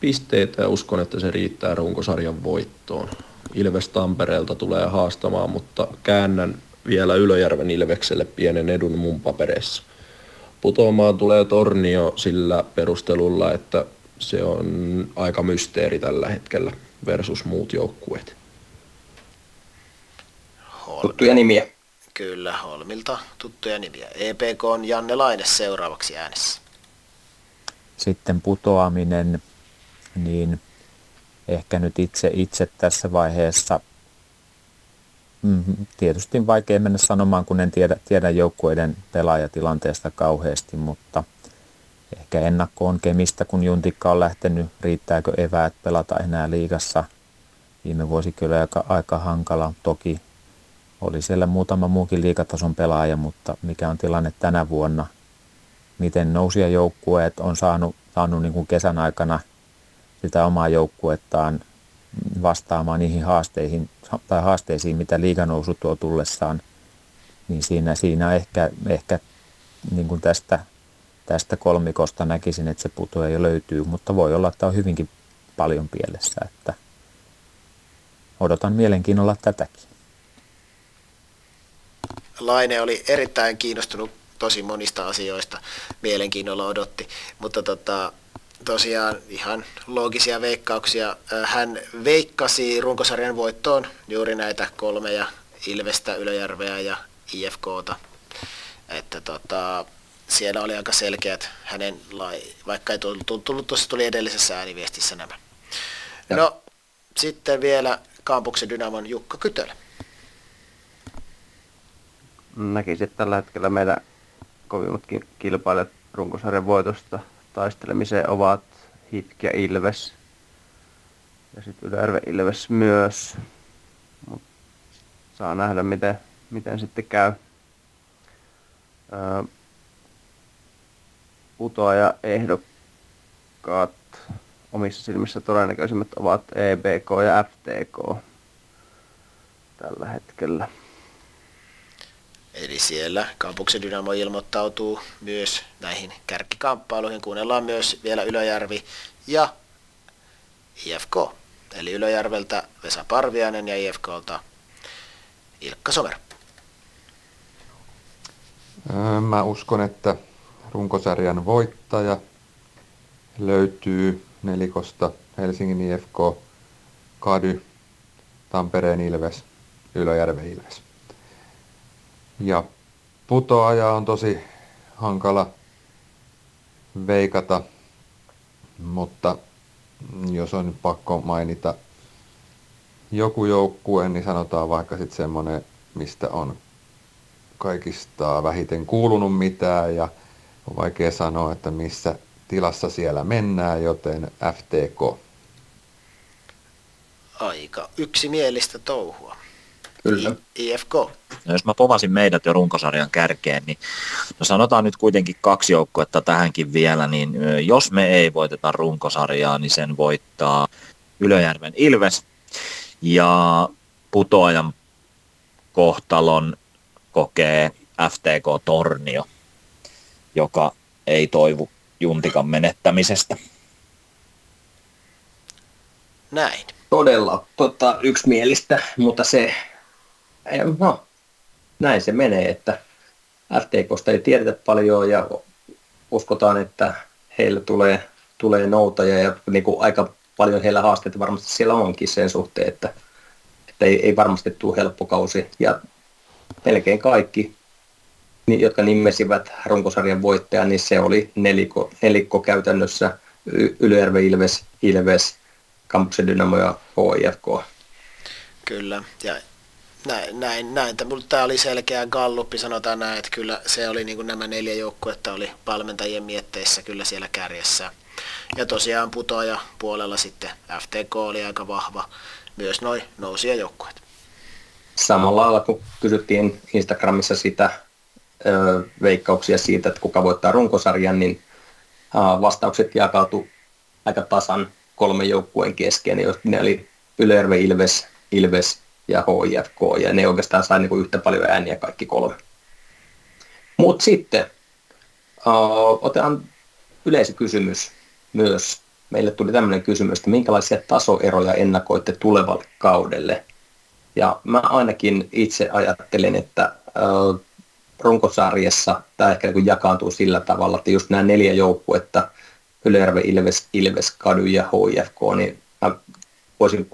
pisteitä ja uskon, että se riittää runkosarjan voittoon. Ilves Tampereelta tulee haastamaan, mutta käännän vielä Ylöjärven Ilvekselle pienen edun mun papereissa. Putoamaan tulee Tornio sillä perustelulla, että se on aika mysteeri tällä hetkellä versus muut joukkueet. Tuttuja nimiä. Kyllä, Holmilta tuttuja nimiä. EPK on Janne Laine seuraavaksi äänessä. Sitten putoaminen niin ehkä nyt itse, itse tässä vaiheessa mm, tietysti vaikea mennä sanomaan, kun en tiedä, tiedä joukkueiden pelaajatilanteesta kauheasti, mutta ehkä ennakko on kemistä, kun Juntikka on lähtenyt, riittääkö eväät pelata enää liigassa. Viime vuosi kyllä aika, aika hankala. Toki oli siellä muutama muukin liikatason pelaaja, mutta mikä on tilanne tänä vuonna? Miten nousia joukkueet on saanut, saanut niin kuin kesän aikana sitä omaa joukkuettaan vastaamaan niihin haasteihin, tai haasteisiin, mitä liiganousu tuo tullessaan, niin siinä, siinä ehkä, ehkä niin kuin tästä, tästä kolmikosta näkisin, että se putoja jo löytyy, mutta voi olla, että on hyvinkin paljon pielessä, että odotan mielenkiinnolla tätäkin. Laine oli erittäin kiinnostunut tosi monista asioista, mielenkiinnolla odotti, mutta tota, tosiaan ihan loogisia veikkauksia. Hän veikkasi runkosarjan voittoon juuri näitä kolmeja Ilvestä, Ylöjärveä ja IFKta. Että tota, siellä oli aika selkeät hänen, lai, vaikka ei tullut, tullut tuossa tuli edellisessä ääniviestissä nämä. Ja. No, sitten vielä Kampuksen Dynamon Jukka Kytölä. Näkisin, että tällä hetkellä meidän kovimmat kilpailijat runkosarjan voitosta taistelemiseen ovat Hitk ja Ilves. Ja sitten Ylärve Ilves myös. Mut saa nähdä, miten, miten sitten käy. Öö, putoaja ehdokkaat omissa silmissä todennäköisimmät ovat EBK ja FTK tällä hetkellä. Eli siellä Kampuksen Dynamo ilmoittautuu myös näihin kärkikamppailuihin. Kuunnellaan myös vielä Ylöjärvi ja IFK. Eli Ylöjärveltä Vesa Parviainen ja IFKlta Ilkka Somer. Mä uskon, että runkosarjan voittaja löytyy nelikosta Helsingin IFK, Kady, Tampereen Ilves, Ylöjärven Ilves. Ja putoaja on tosi hankala veikata, mutta jos on nyt pakko mainita joku joukkue, niin sanotaan vaikka sitten semmoinen, mistä on kaikista vähiten kuulunut mitään ja on vaikea sanoa, että missä tilassa siellä mennään, joten FTK. Aika yksimielistä touhua. Kyllä. IFK. No jos mä povasin meidät jo runkosarjan kärkeen, niin no sanotaan nyt kuitenkin kaksi joukkuetta tähänkin vielä, niin jos me ei voiteta runkosarjaa, niin sen voittaa Ylöjärven Ilves ja putoajan kohtalon kokee FTK Tornio, joka ei toivu Juntikan menettämisestä. Näin. Todella tota, yksimielistä, mutta se no, näin se menee, että FTKsta ei tiedetä paljon ja uskotaan, että heillä tulee, tulee noutaja ja niin kuin aika paljon heillä haasteita varmasti siellä onkin sen suhteen, että, että ei, ei varmasti tule helppo kausi. Ja melkein kaikki, jotka nimesivät runkosarjan voittajan, niin se oli nelikko, nelikko käytännössä Ylöjärve Ilves, Ilves, Kampuksen Dynamo ja HIFK. Kyllä, ja näin, näin, näin. Tämä oli selkeä galluppi, sanotaan näin, että kyllä se oli niin kuin nämä neljä joukkuetta oli valmentajien mietteissä kyllä siellä kärjessä. Ja tosiaan putoaja puolella sitten FTK oli aika vahva, myös noin nousia joukkueet. Samalla lailla kun kysyttiin Instagramissa sitä ö, veikkauksia siitä, että kuka voittaa runkosarjan, niin ö, vastaukset jakautu aika tasan kolmen joukkueen kesken. Ne oli Ylärve, Ilves, Ilves ja HIFK, ja ne oikeastaan sai niin yhtä paljon ääniä kaikki kolme. Mutta sitten uh, otetaan yleisökysymys myös. Meille tuli tämmöinen kysymys, että minkälaisia tasoeroja ennakoitte tulevalle kaudelle. Ja mä ainakin itse ajattelen, että uh, runkosarjassa tämä ehkä niin jakaantuu sillä tavalla, että just nämä neljä joukkuetta, Ylärve, Ilves, Ilves, Kady ja HIFK, niin mä voisin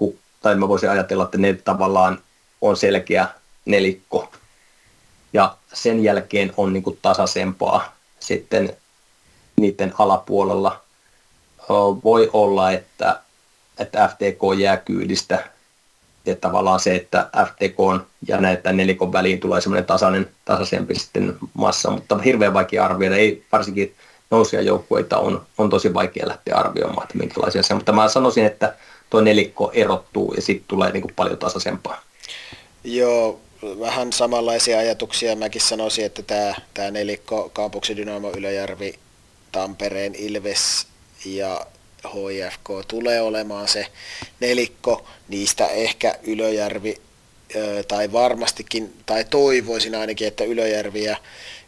tai mä voisin ajatella, että ne tavallaan on selkeä nelikko. Ja sen jälkeen on niin kuin tasaisempaa sitten niiden alapuolella. Voi olla, että että FTK jää kyydistä. Ja tavallaan se, että FTK ja näitä nelikon väliin tulee semmoinen tasainen, tasaisempi sitten massa, mutta hirveän vaikea arvioida, ei varsinkin nousia joukkueita on, on tosi vaikea lähteä arvioimaan, että minkälaisia se on. Mutta mä sanoisin, että tuo nelikko erottuu ja sitten tulee niin kuin paljon tasaisempaa. Joo, vähän samanlaisia ajatuksia. Mäkin sanoisin, että tämä, tämä nelikko, Kampuksen Dynamo Ylöjärvi, Tampereen Ilves ja HIFK tulee olemaan se nelikko. Niistä ehkä Ylöjärvi, tai varmastikin, tai toivoisin ainakin, että Ylöjärvi ja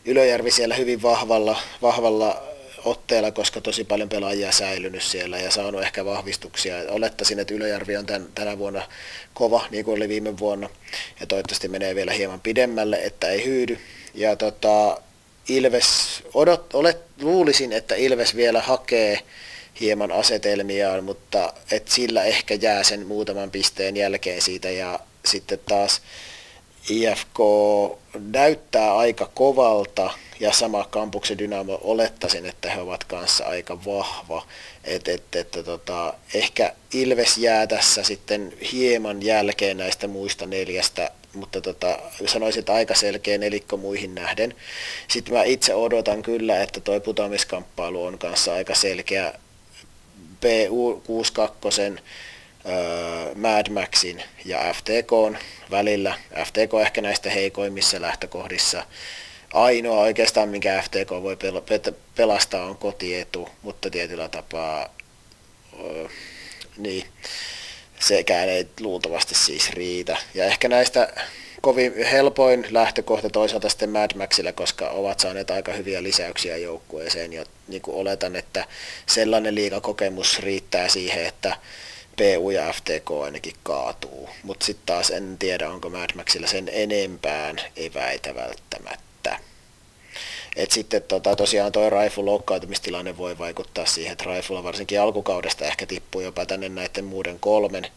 Ylöjärvi siellä hyvin vahvalla, vahvalla otteella, koska tosi paljon pelaajia säilynyt siellä ja saanut ehkä vahvistuksia. Olettaisin, että Ylöjärvi on tämän, tänä vuonna kova, niin kuin oli viime vuonna, ja toivottavasti menee vielä hieman pidemmälle, että ei hyydy. Ja tota, Ilves, odot, olet, luulisin, että Ilves vielä hakee hieman asetelmiaan, mutta et sillä ehkä jää sen muutaman pisteen jälkeen siitä ja sitten taas IFK näyttää aika kovalta ja sama kampuksen Dynamo olettaisin, että he ovat kanssa aika vahva. Et, et, et, tota, ehkä Ilves jää tässä sitten hieman jälkeen näistä muista neljästä, mutta tota, sanoisin, että aika selkeä nelikko muihin nähden. Sitten mä itse odotan kyllä, että tuo putoamiskamppailu on kanssa aika selkeä PU62 Mad Maxin ja FTK välillä. FTK ehkä näistä heikoimmissa lähtökohdissa. Ainoa oikeastaan, minkä FTK voi pelastaa, on kotietu, mutta tietyllä tapaa niin, sekään ei luultavasti siis riitä. Ja ehkä näistä kovin helpoin lähtökohta toisaalta sitten Mad Maxilla, koska ovat saaneet aika hyviä lisäyksiä joukkueeseen ja niin kuin oletan, että sellainen liikakokemus riittää siihen, että PU ja FTK ainakin kaatuu, mutta sitten taas en tiedä, onko Mad Maxilla sen enempään eväitä välttämättä. Et sitten tota, tosiaan tuo Raifu loukkaantumistilanne voi vaikuttaa siihen, että Raifulla varsinkin alkukaudesta ehkä tippuu jopa tänne näiden muuden kolmen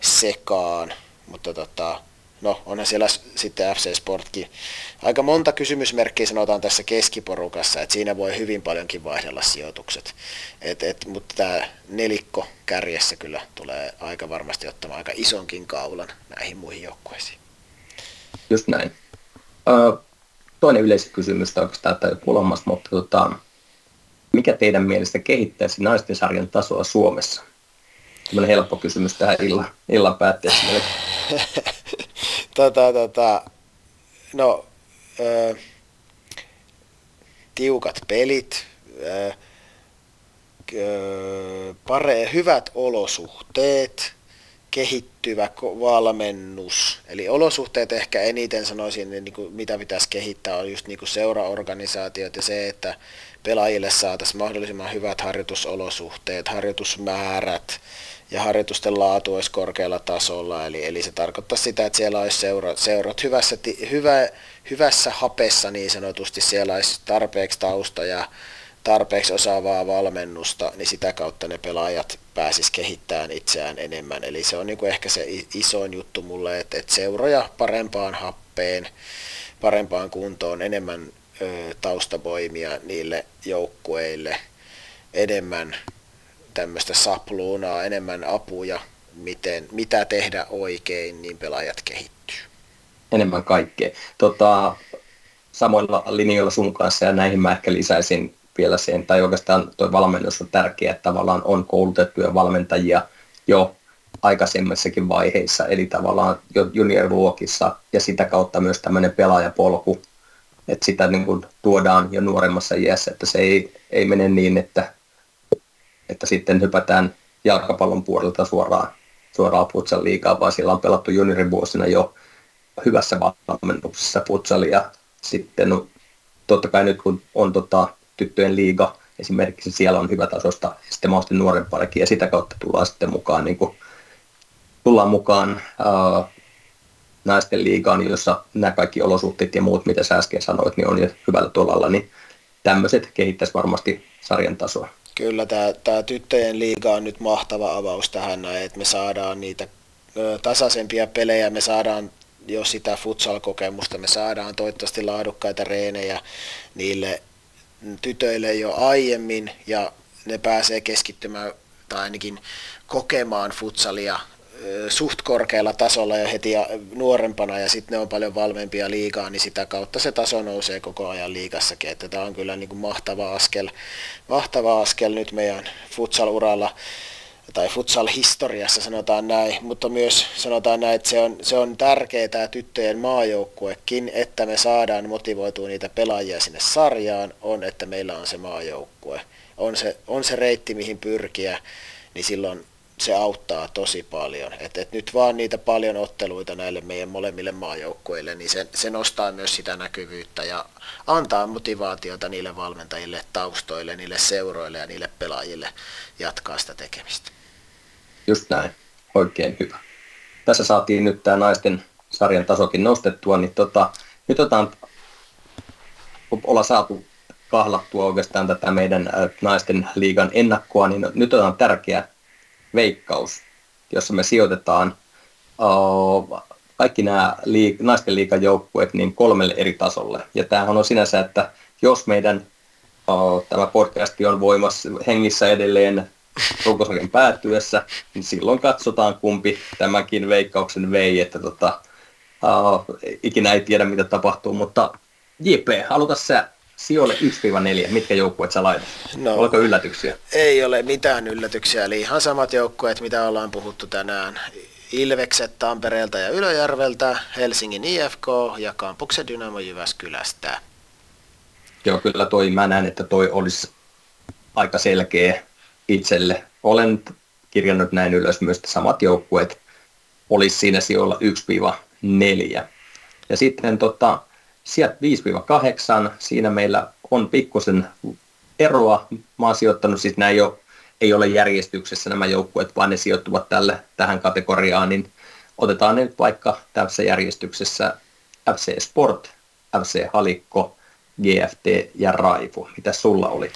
sekaan, mutta tota, no onhan siellä sitten FC Sportkin. Aika monta kysymysmerkkiä sanotaan tässä keskiporukassa, että siinä voi hyvin paljonkin vaihdella sijoitukset. Et, et, mutta tämä nelikko kärjessä kyllä tulee aika varmasti ottamaan aika isonkin kaulan näihin muihin joukkueisiin. Just näin. Ö, toinen yleiskysymys, oikeastaan tämä kolmas, mutta tota, mikä teidän mielestä kehittäisi naisten sarjan tasoa Suomessa? Tällainen helppo kysymys tähän illan, illan päätteeksi. tota, tota, no, ö, tiukat pelit, ö, pare, hyvät olosuhteet, kehittyvä valmennus. Eli olosuhteet ehkä eniten sanoisin, niin kuin, mitä pitäisi kehittää, on just niin kuin seuraorganisaatiot ja se, että pelaajille saataisiin mahdollisimman hyvät harjoitusolosuhteet, harjoitusmäärät, ja harjoitusten laatu olisi korkealla tasolla, eli, eli se tarkoittaa sitä, että siellä olisi seurat, seurat hyvässä, hyvä, hyvässä hapessa niin sanotusti, siellä olisi tarpeeksi tausta ja tarpeeksi osaavaa valmennusta, niin sitä kautta ne pelaajat pääsis kehittämään itseään enemmän. Eli se on niin kuin ehkä se isoin juttu mulle, että, että seuroja parempaan happeen, parempaan kuntoon, enemmän ö, taustavoimia niille joukkueille, enemmän tämmöistä sapluunaa, enemmän apuja, miten, mitä tehdä oikein, niin pelaajat kehittyy. Enemmän kaikkea. Tota, samoilla linjoilla sun kanssa ja näihin mä ehkä lisäisin vielä sen, tai oikeastaan tuo valmennus on tärkeä, että tavallaan on koulutettuja valmentajia jo aikaisemmissakin vaiheissa, eli tavallaan jo juniorluokissa ja sitä kautta myös tämmöinen pelaajapolku, että sitä niin kuin tuodaan jo nuoremmassa iässä, että se ei, ei mene niin, että että sitten hypätään jalkapallon puolelta suoraan, suoraan futsal liikaa, vaan siellä on pelattu juniorivuosina jo hyvässä valmennuksessa futsalia. Sitten no, totta kai nyt kun on tota, tyttöjen liiga, esimerkiksi siellä on hyvä tasosta, sitten mahdollisesti nuorempaakin, ja sitä kautta tullaan sitten mukaan, niin kuin, tullaan mukaan ää, naisten liigaan, jossa nämä kaikki olosuhteet ja muut, mitä sä äsken sanoit, niin on jo hyvällä tolalla, niin tämmöiset kehittäisi varmasti sarjan tasoa. Kyllä tämä, tyttöjen liiga on nyt mahtava avaus tähän näin, että me saadaan niitä tasaisempia pelejä, me saadaan jo sitä futsal-kokemusta, me saadaan toivottavasti laadukkaita reenejä niille tytöille jo aiemmin ja ne pääsee keskittymään tai ainakin kokemaan futsalia suht korkealla tasolla jo heti nuorempana ja sitten ne on paljon valmempia liigaa, niin sitä kautta se taso nousee koko ajan liigassakin, että tämä on kyllä niin kuin mahtava askel, mahtava askel nyt meidän futsal-uralla tai futsal-historiassa sanotaan näin, mutta myös sanotaan näin, että se on, se on tärkeää tämä tyttöjen maajoukkuekin, että me saadaan motivoitua niitä pelaajia sinne sarjaan, on, että meillä on se maajoukkue. On se, on se reitti, mihin pyrkiä, niin silloin se auttaa tosi paljon. Et, et nyt vaan niitä paljon otteluita näille meidän molemmille maajoukkueille, niin se, se nostaa myös sitä näkyvyyttä ja antaa motivaatiota niille valmentajille, taustoille, niille seuroille ja niille pelaajille jatkaa sitä tekemistä. Just näin, oikein hyvä. Tässä saatiin nyt tämä naisten sarjan tasokin nostettua, niin tota, nyt otetaan, ollaan saatu kahlattua oikeastaan tätä meidän naisten liigan ennakkoa, niin nyt otetaan tärkeä veikkaus, jossa me sijoitetaan uh, kaikki nämä liik- naisten liikan joukkueet niin kolmelle eri tasolle. Ja tämähän on sinänsä, että jos meidän uh, tämä podcasti on voimassa hengissä edelleen runkosarjan päättyessä, niin silloin katsotaan kumpi tämänkin veikkauksen vei, että tota, uh, ikinä ei tiedä mitä tapahtuu, mutta JP, haluta sä sijoille 1-4, mitkä joukkueet sä laitat? No, Oliko yllätyksiä? Ei ole mitään yllätyksiä, eli ihan samat joukkueet, mitä ollaan puhuttu tänään. Ilvekset Tampereelta ja Ylöjärveltä, Helsingin IFK ja Kampuksen Dynamo Jyväskylästä. Joo, kyllä toi, mä näen, että toi olisi aika selkeä itselle. Olen kirjannut näin ylös myös, että samat joukkueet olisi siinä sijoilla 1-4. Ja sitten tota, sieltä 5-8, siinä meillä on pikkusen eroa. Mä oon sijoittanut, siis nämä ei ole, ei ole järjestyksessä nämä joukkueet, vaan ne sijoittuvat tälle, tähän kategoriaan, niin otetaan ne nyt vaikka tässä järjestyksessä FC Sport, FC Halikko, GFT ja Raifu. Mitä sulla oli?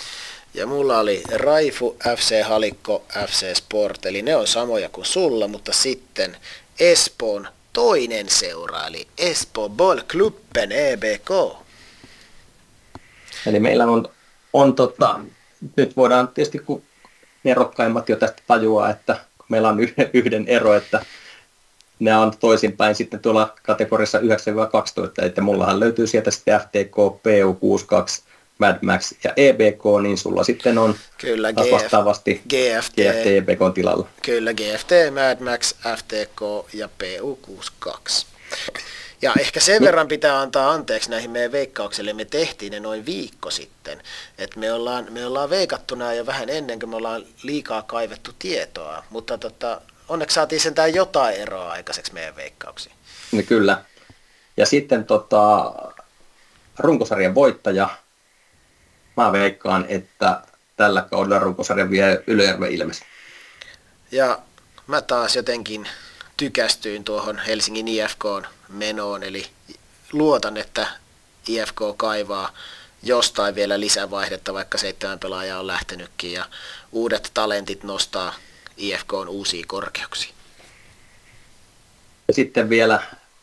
Ja mulla oli Raifu, FC Halikko, FC Sport, eli ne on samoja kuin sulla, mutta sitten Espoon toinen seura, eli Espoo Klubben EBK. Eli meillä on, on tota, nyt voidaan tietysti, kun nerokkaimmat jo tästä tajua, että meillä on yhden, yhden ero, että nämä on toisinpäin sitten tuolla kategoriassa 9-12, että mullahan löytyy sieltä sitten FTK, PU62, Mad Max ja EBK, niin sulla sitten on Kyllä, GF, vastaavasti GFT, GFT EBK tilalla. Kyllä, GFT, Mad Max, FTK ja PU62. Ja ehkä sen verran pitää antaa anteeksi näihin meidän veikkauksille. Me tehtiin ne noin viikko sitten. Et me, ollaan, me ollaan veikattu nämä jo vähän ennen kuin me ollaan liikaa kaivettu tietoa. Mutta tota, onneksi saatiin sentään jotain eroa aikaiseksi meidän veikkauksiin. No kyllä. Ja sitten tota, runkosarjan voittaja mä veikkaan, että tällä kaudella runkosarja vie Ylöjärven Ilves. Ja mä taas jotenkin tykästyin tuohon Helsingin IFK menoon, eli luotan, että IFK kaivaa jostain vielä lisävaihdetta, vaikka seitsemän pelaajaa on lähtenytkin, ja uudet talentit nostaa IFK on uusia korkeuksia. Ja sitten vielä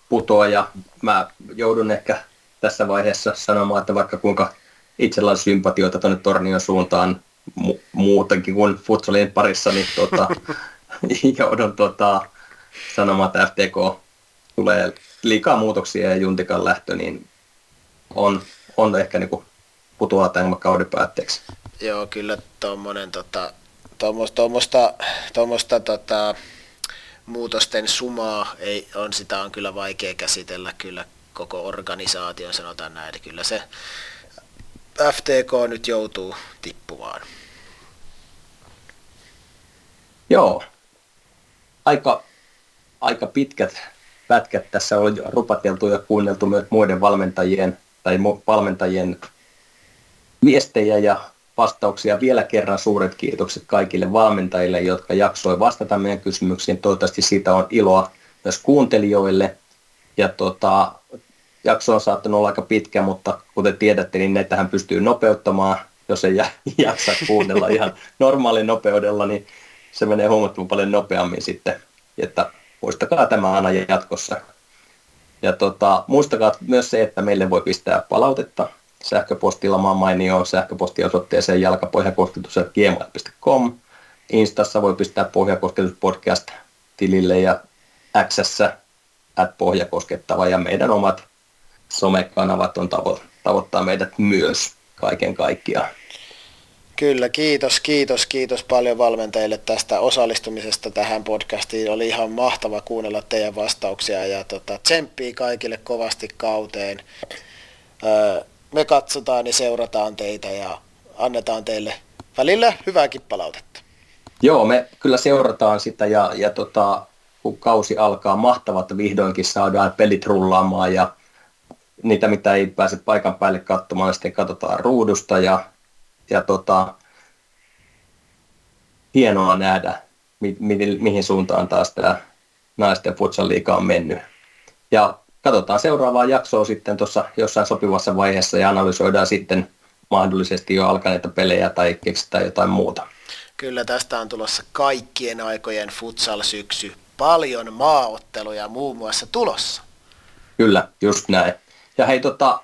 putoaja. Mä joudun ehkä tässä vaiheessa sanomaan, että vaikka kuinka itsellä on sympatioita tuonne Tornion suuntaan mu- muutenkin kuin futsalin parissa, niin tota, joudun tota, sanomaan, että FTK tulee liikaa muutoksia ja Juntikan lähtö, niin on, on ehkä niin putoaa tämän kauden päätteeksi. Joo, kyllä tuommoinen tota, tuommoista, tuommoista tota, muutosten sumaa ei, on, sitä on kyllä vaikea käsitellä kyllä koko organisaation, sanotaan näin. Kyllä se FTK nyt joutuu tippumaan. Joo. Aika, aika pitkät pätkät tässä on rupateltu ja kuunneltu myös muiden valmentajien tai valmentajien viestejä ja vastauksia. Vielä kerran suuret kiitokset kaikille valmentajille, jotka jaksoi vastata meidän kysymyksiin. Toivottavasti siitä on iloa myös kuuntelijoille. Ja tota, jakso on saattanut olla aika pitkä, mutta kuten tiedätte, niin näitähän pystyy nopeuttamaan, jos ei jaksa kuunnella ihan normaalin nopeudella, niin se menee huomattavan paljon nopeammin sitten, että muistakaa tämä aina jatkossa. Ja tota, muistakaa myös se, että meille voi pistää palautetta sähköpostilla. Maan mainio sähköpostiosoitteeseen jalkapohjakosketus.gmail.com Instassa voi pistää Pohjakosketuspodcast tilille ja Xssä at Pohjakoskettava ja meidän omat somekanavat on tavo- tavoittaa meidät myös kaiken kaikkiaan. Kyllä, kiitos, kiitos, kiitos paljon valmentajille tästä osallistumisesta tähän podcastiin. Oli ihan mahtava kuunnella teidän vastauksia ja tota, tsemppii kaikille kovasti kauteen. Öö, me katsotaan ja seurataan teitä ja annetaan teille välillä hyvääkin palautetta. Joo, me kyllä seurataan sitä ja, ja tota, kun kausi alkaa, mahtavaa, että vihdoinkin saadaan pelit rullaamaan ja niitä, mitä ei pääse paikan päälle katsomaan, sitten katsotaan ruudusta ja, ja tota, hienoa nähdä, mi, mi, mihin suuntaan taas tämä naisten futsal on mennyt. Ja katsotaan seuraavaa jaksoa sitten tuossa jossain sopivassa vaiheessa ja analysoidaan sitten mahdollisesti jo alkaneita pelejä tai keksitään jotain muuta. Kyllä tästä on tulossa kaikkien aikojen futsal-syksy. Paljon maaotteluja muun muassa tulossa. Kyllä, just näin. Ja hei, tota,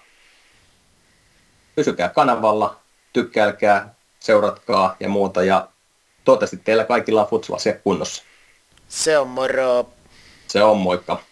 pysykää kanavalla, tykkäilkää, seuratkaa ja muuta. Ja toivottavasti teillä kaikilla on futsalia kunnossa. Se on moro. Se on moikka.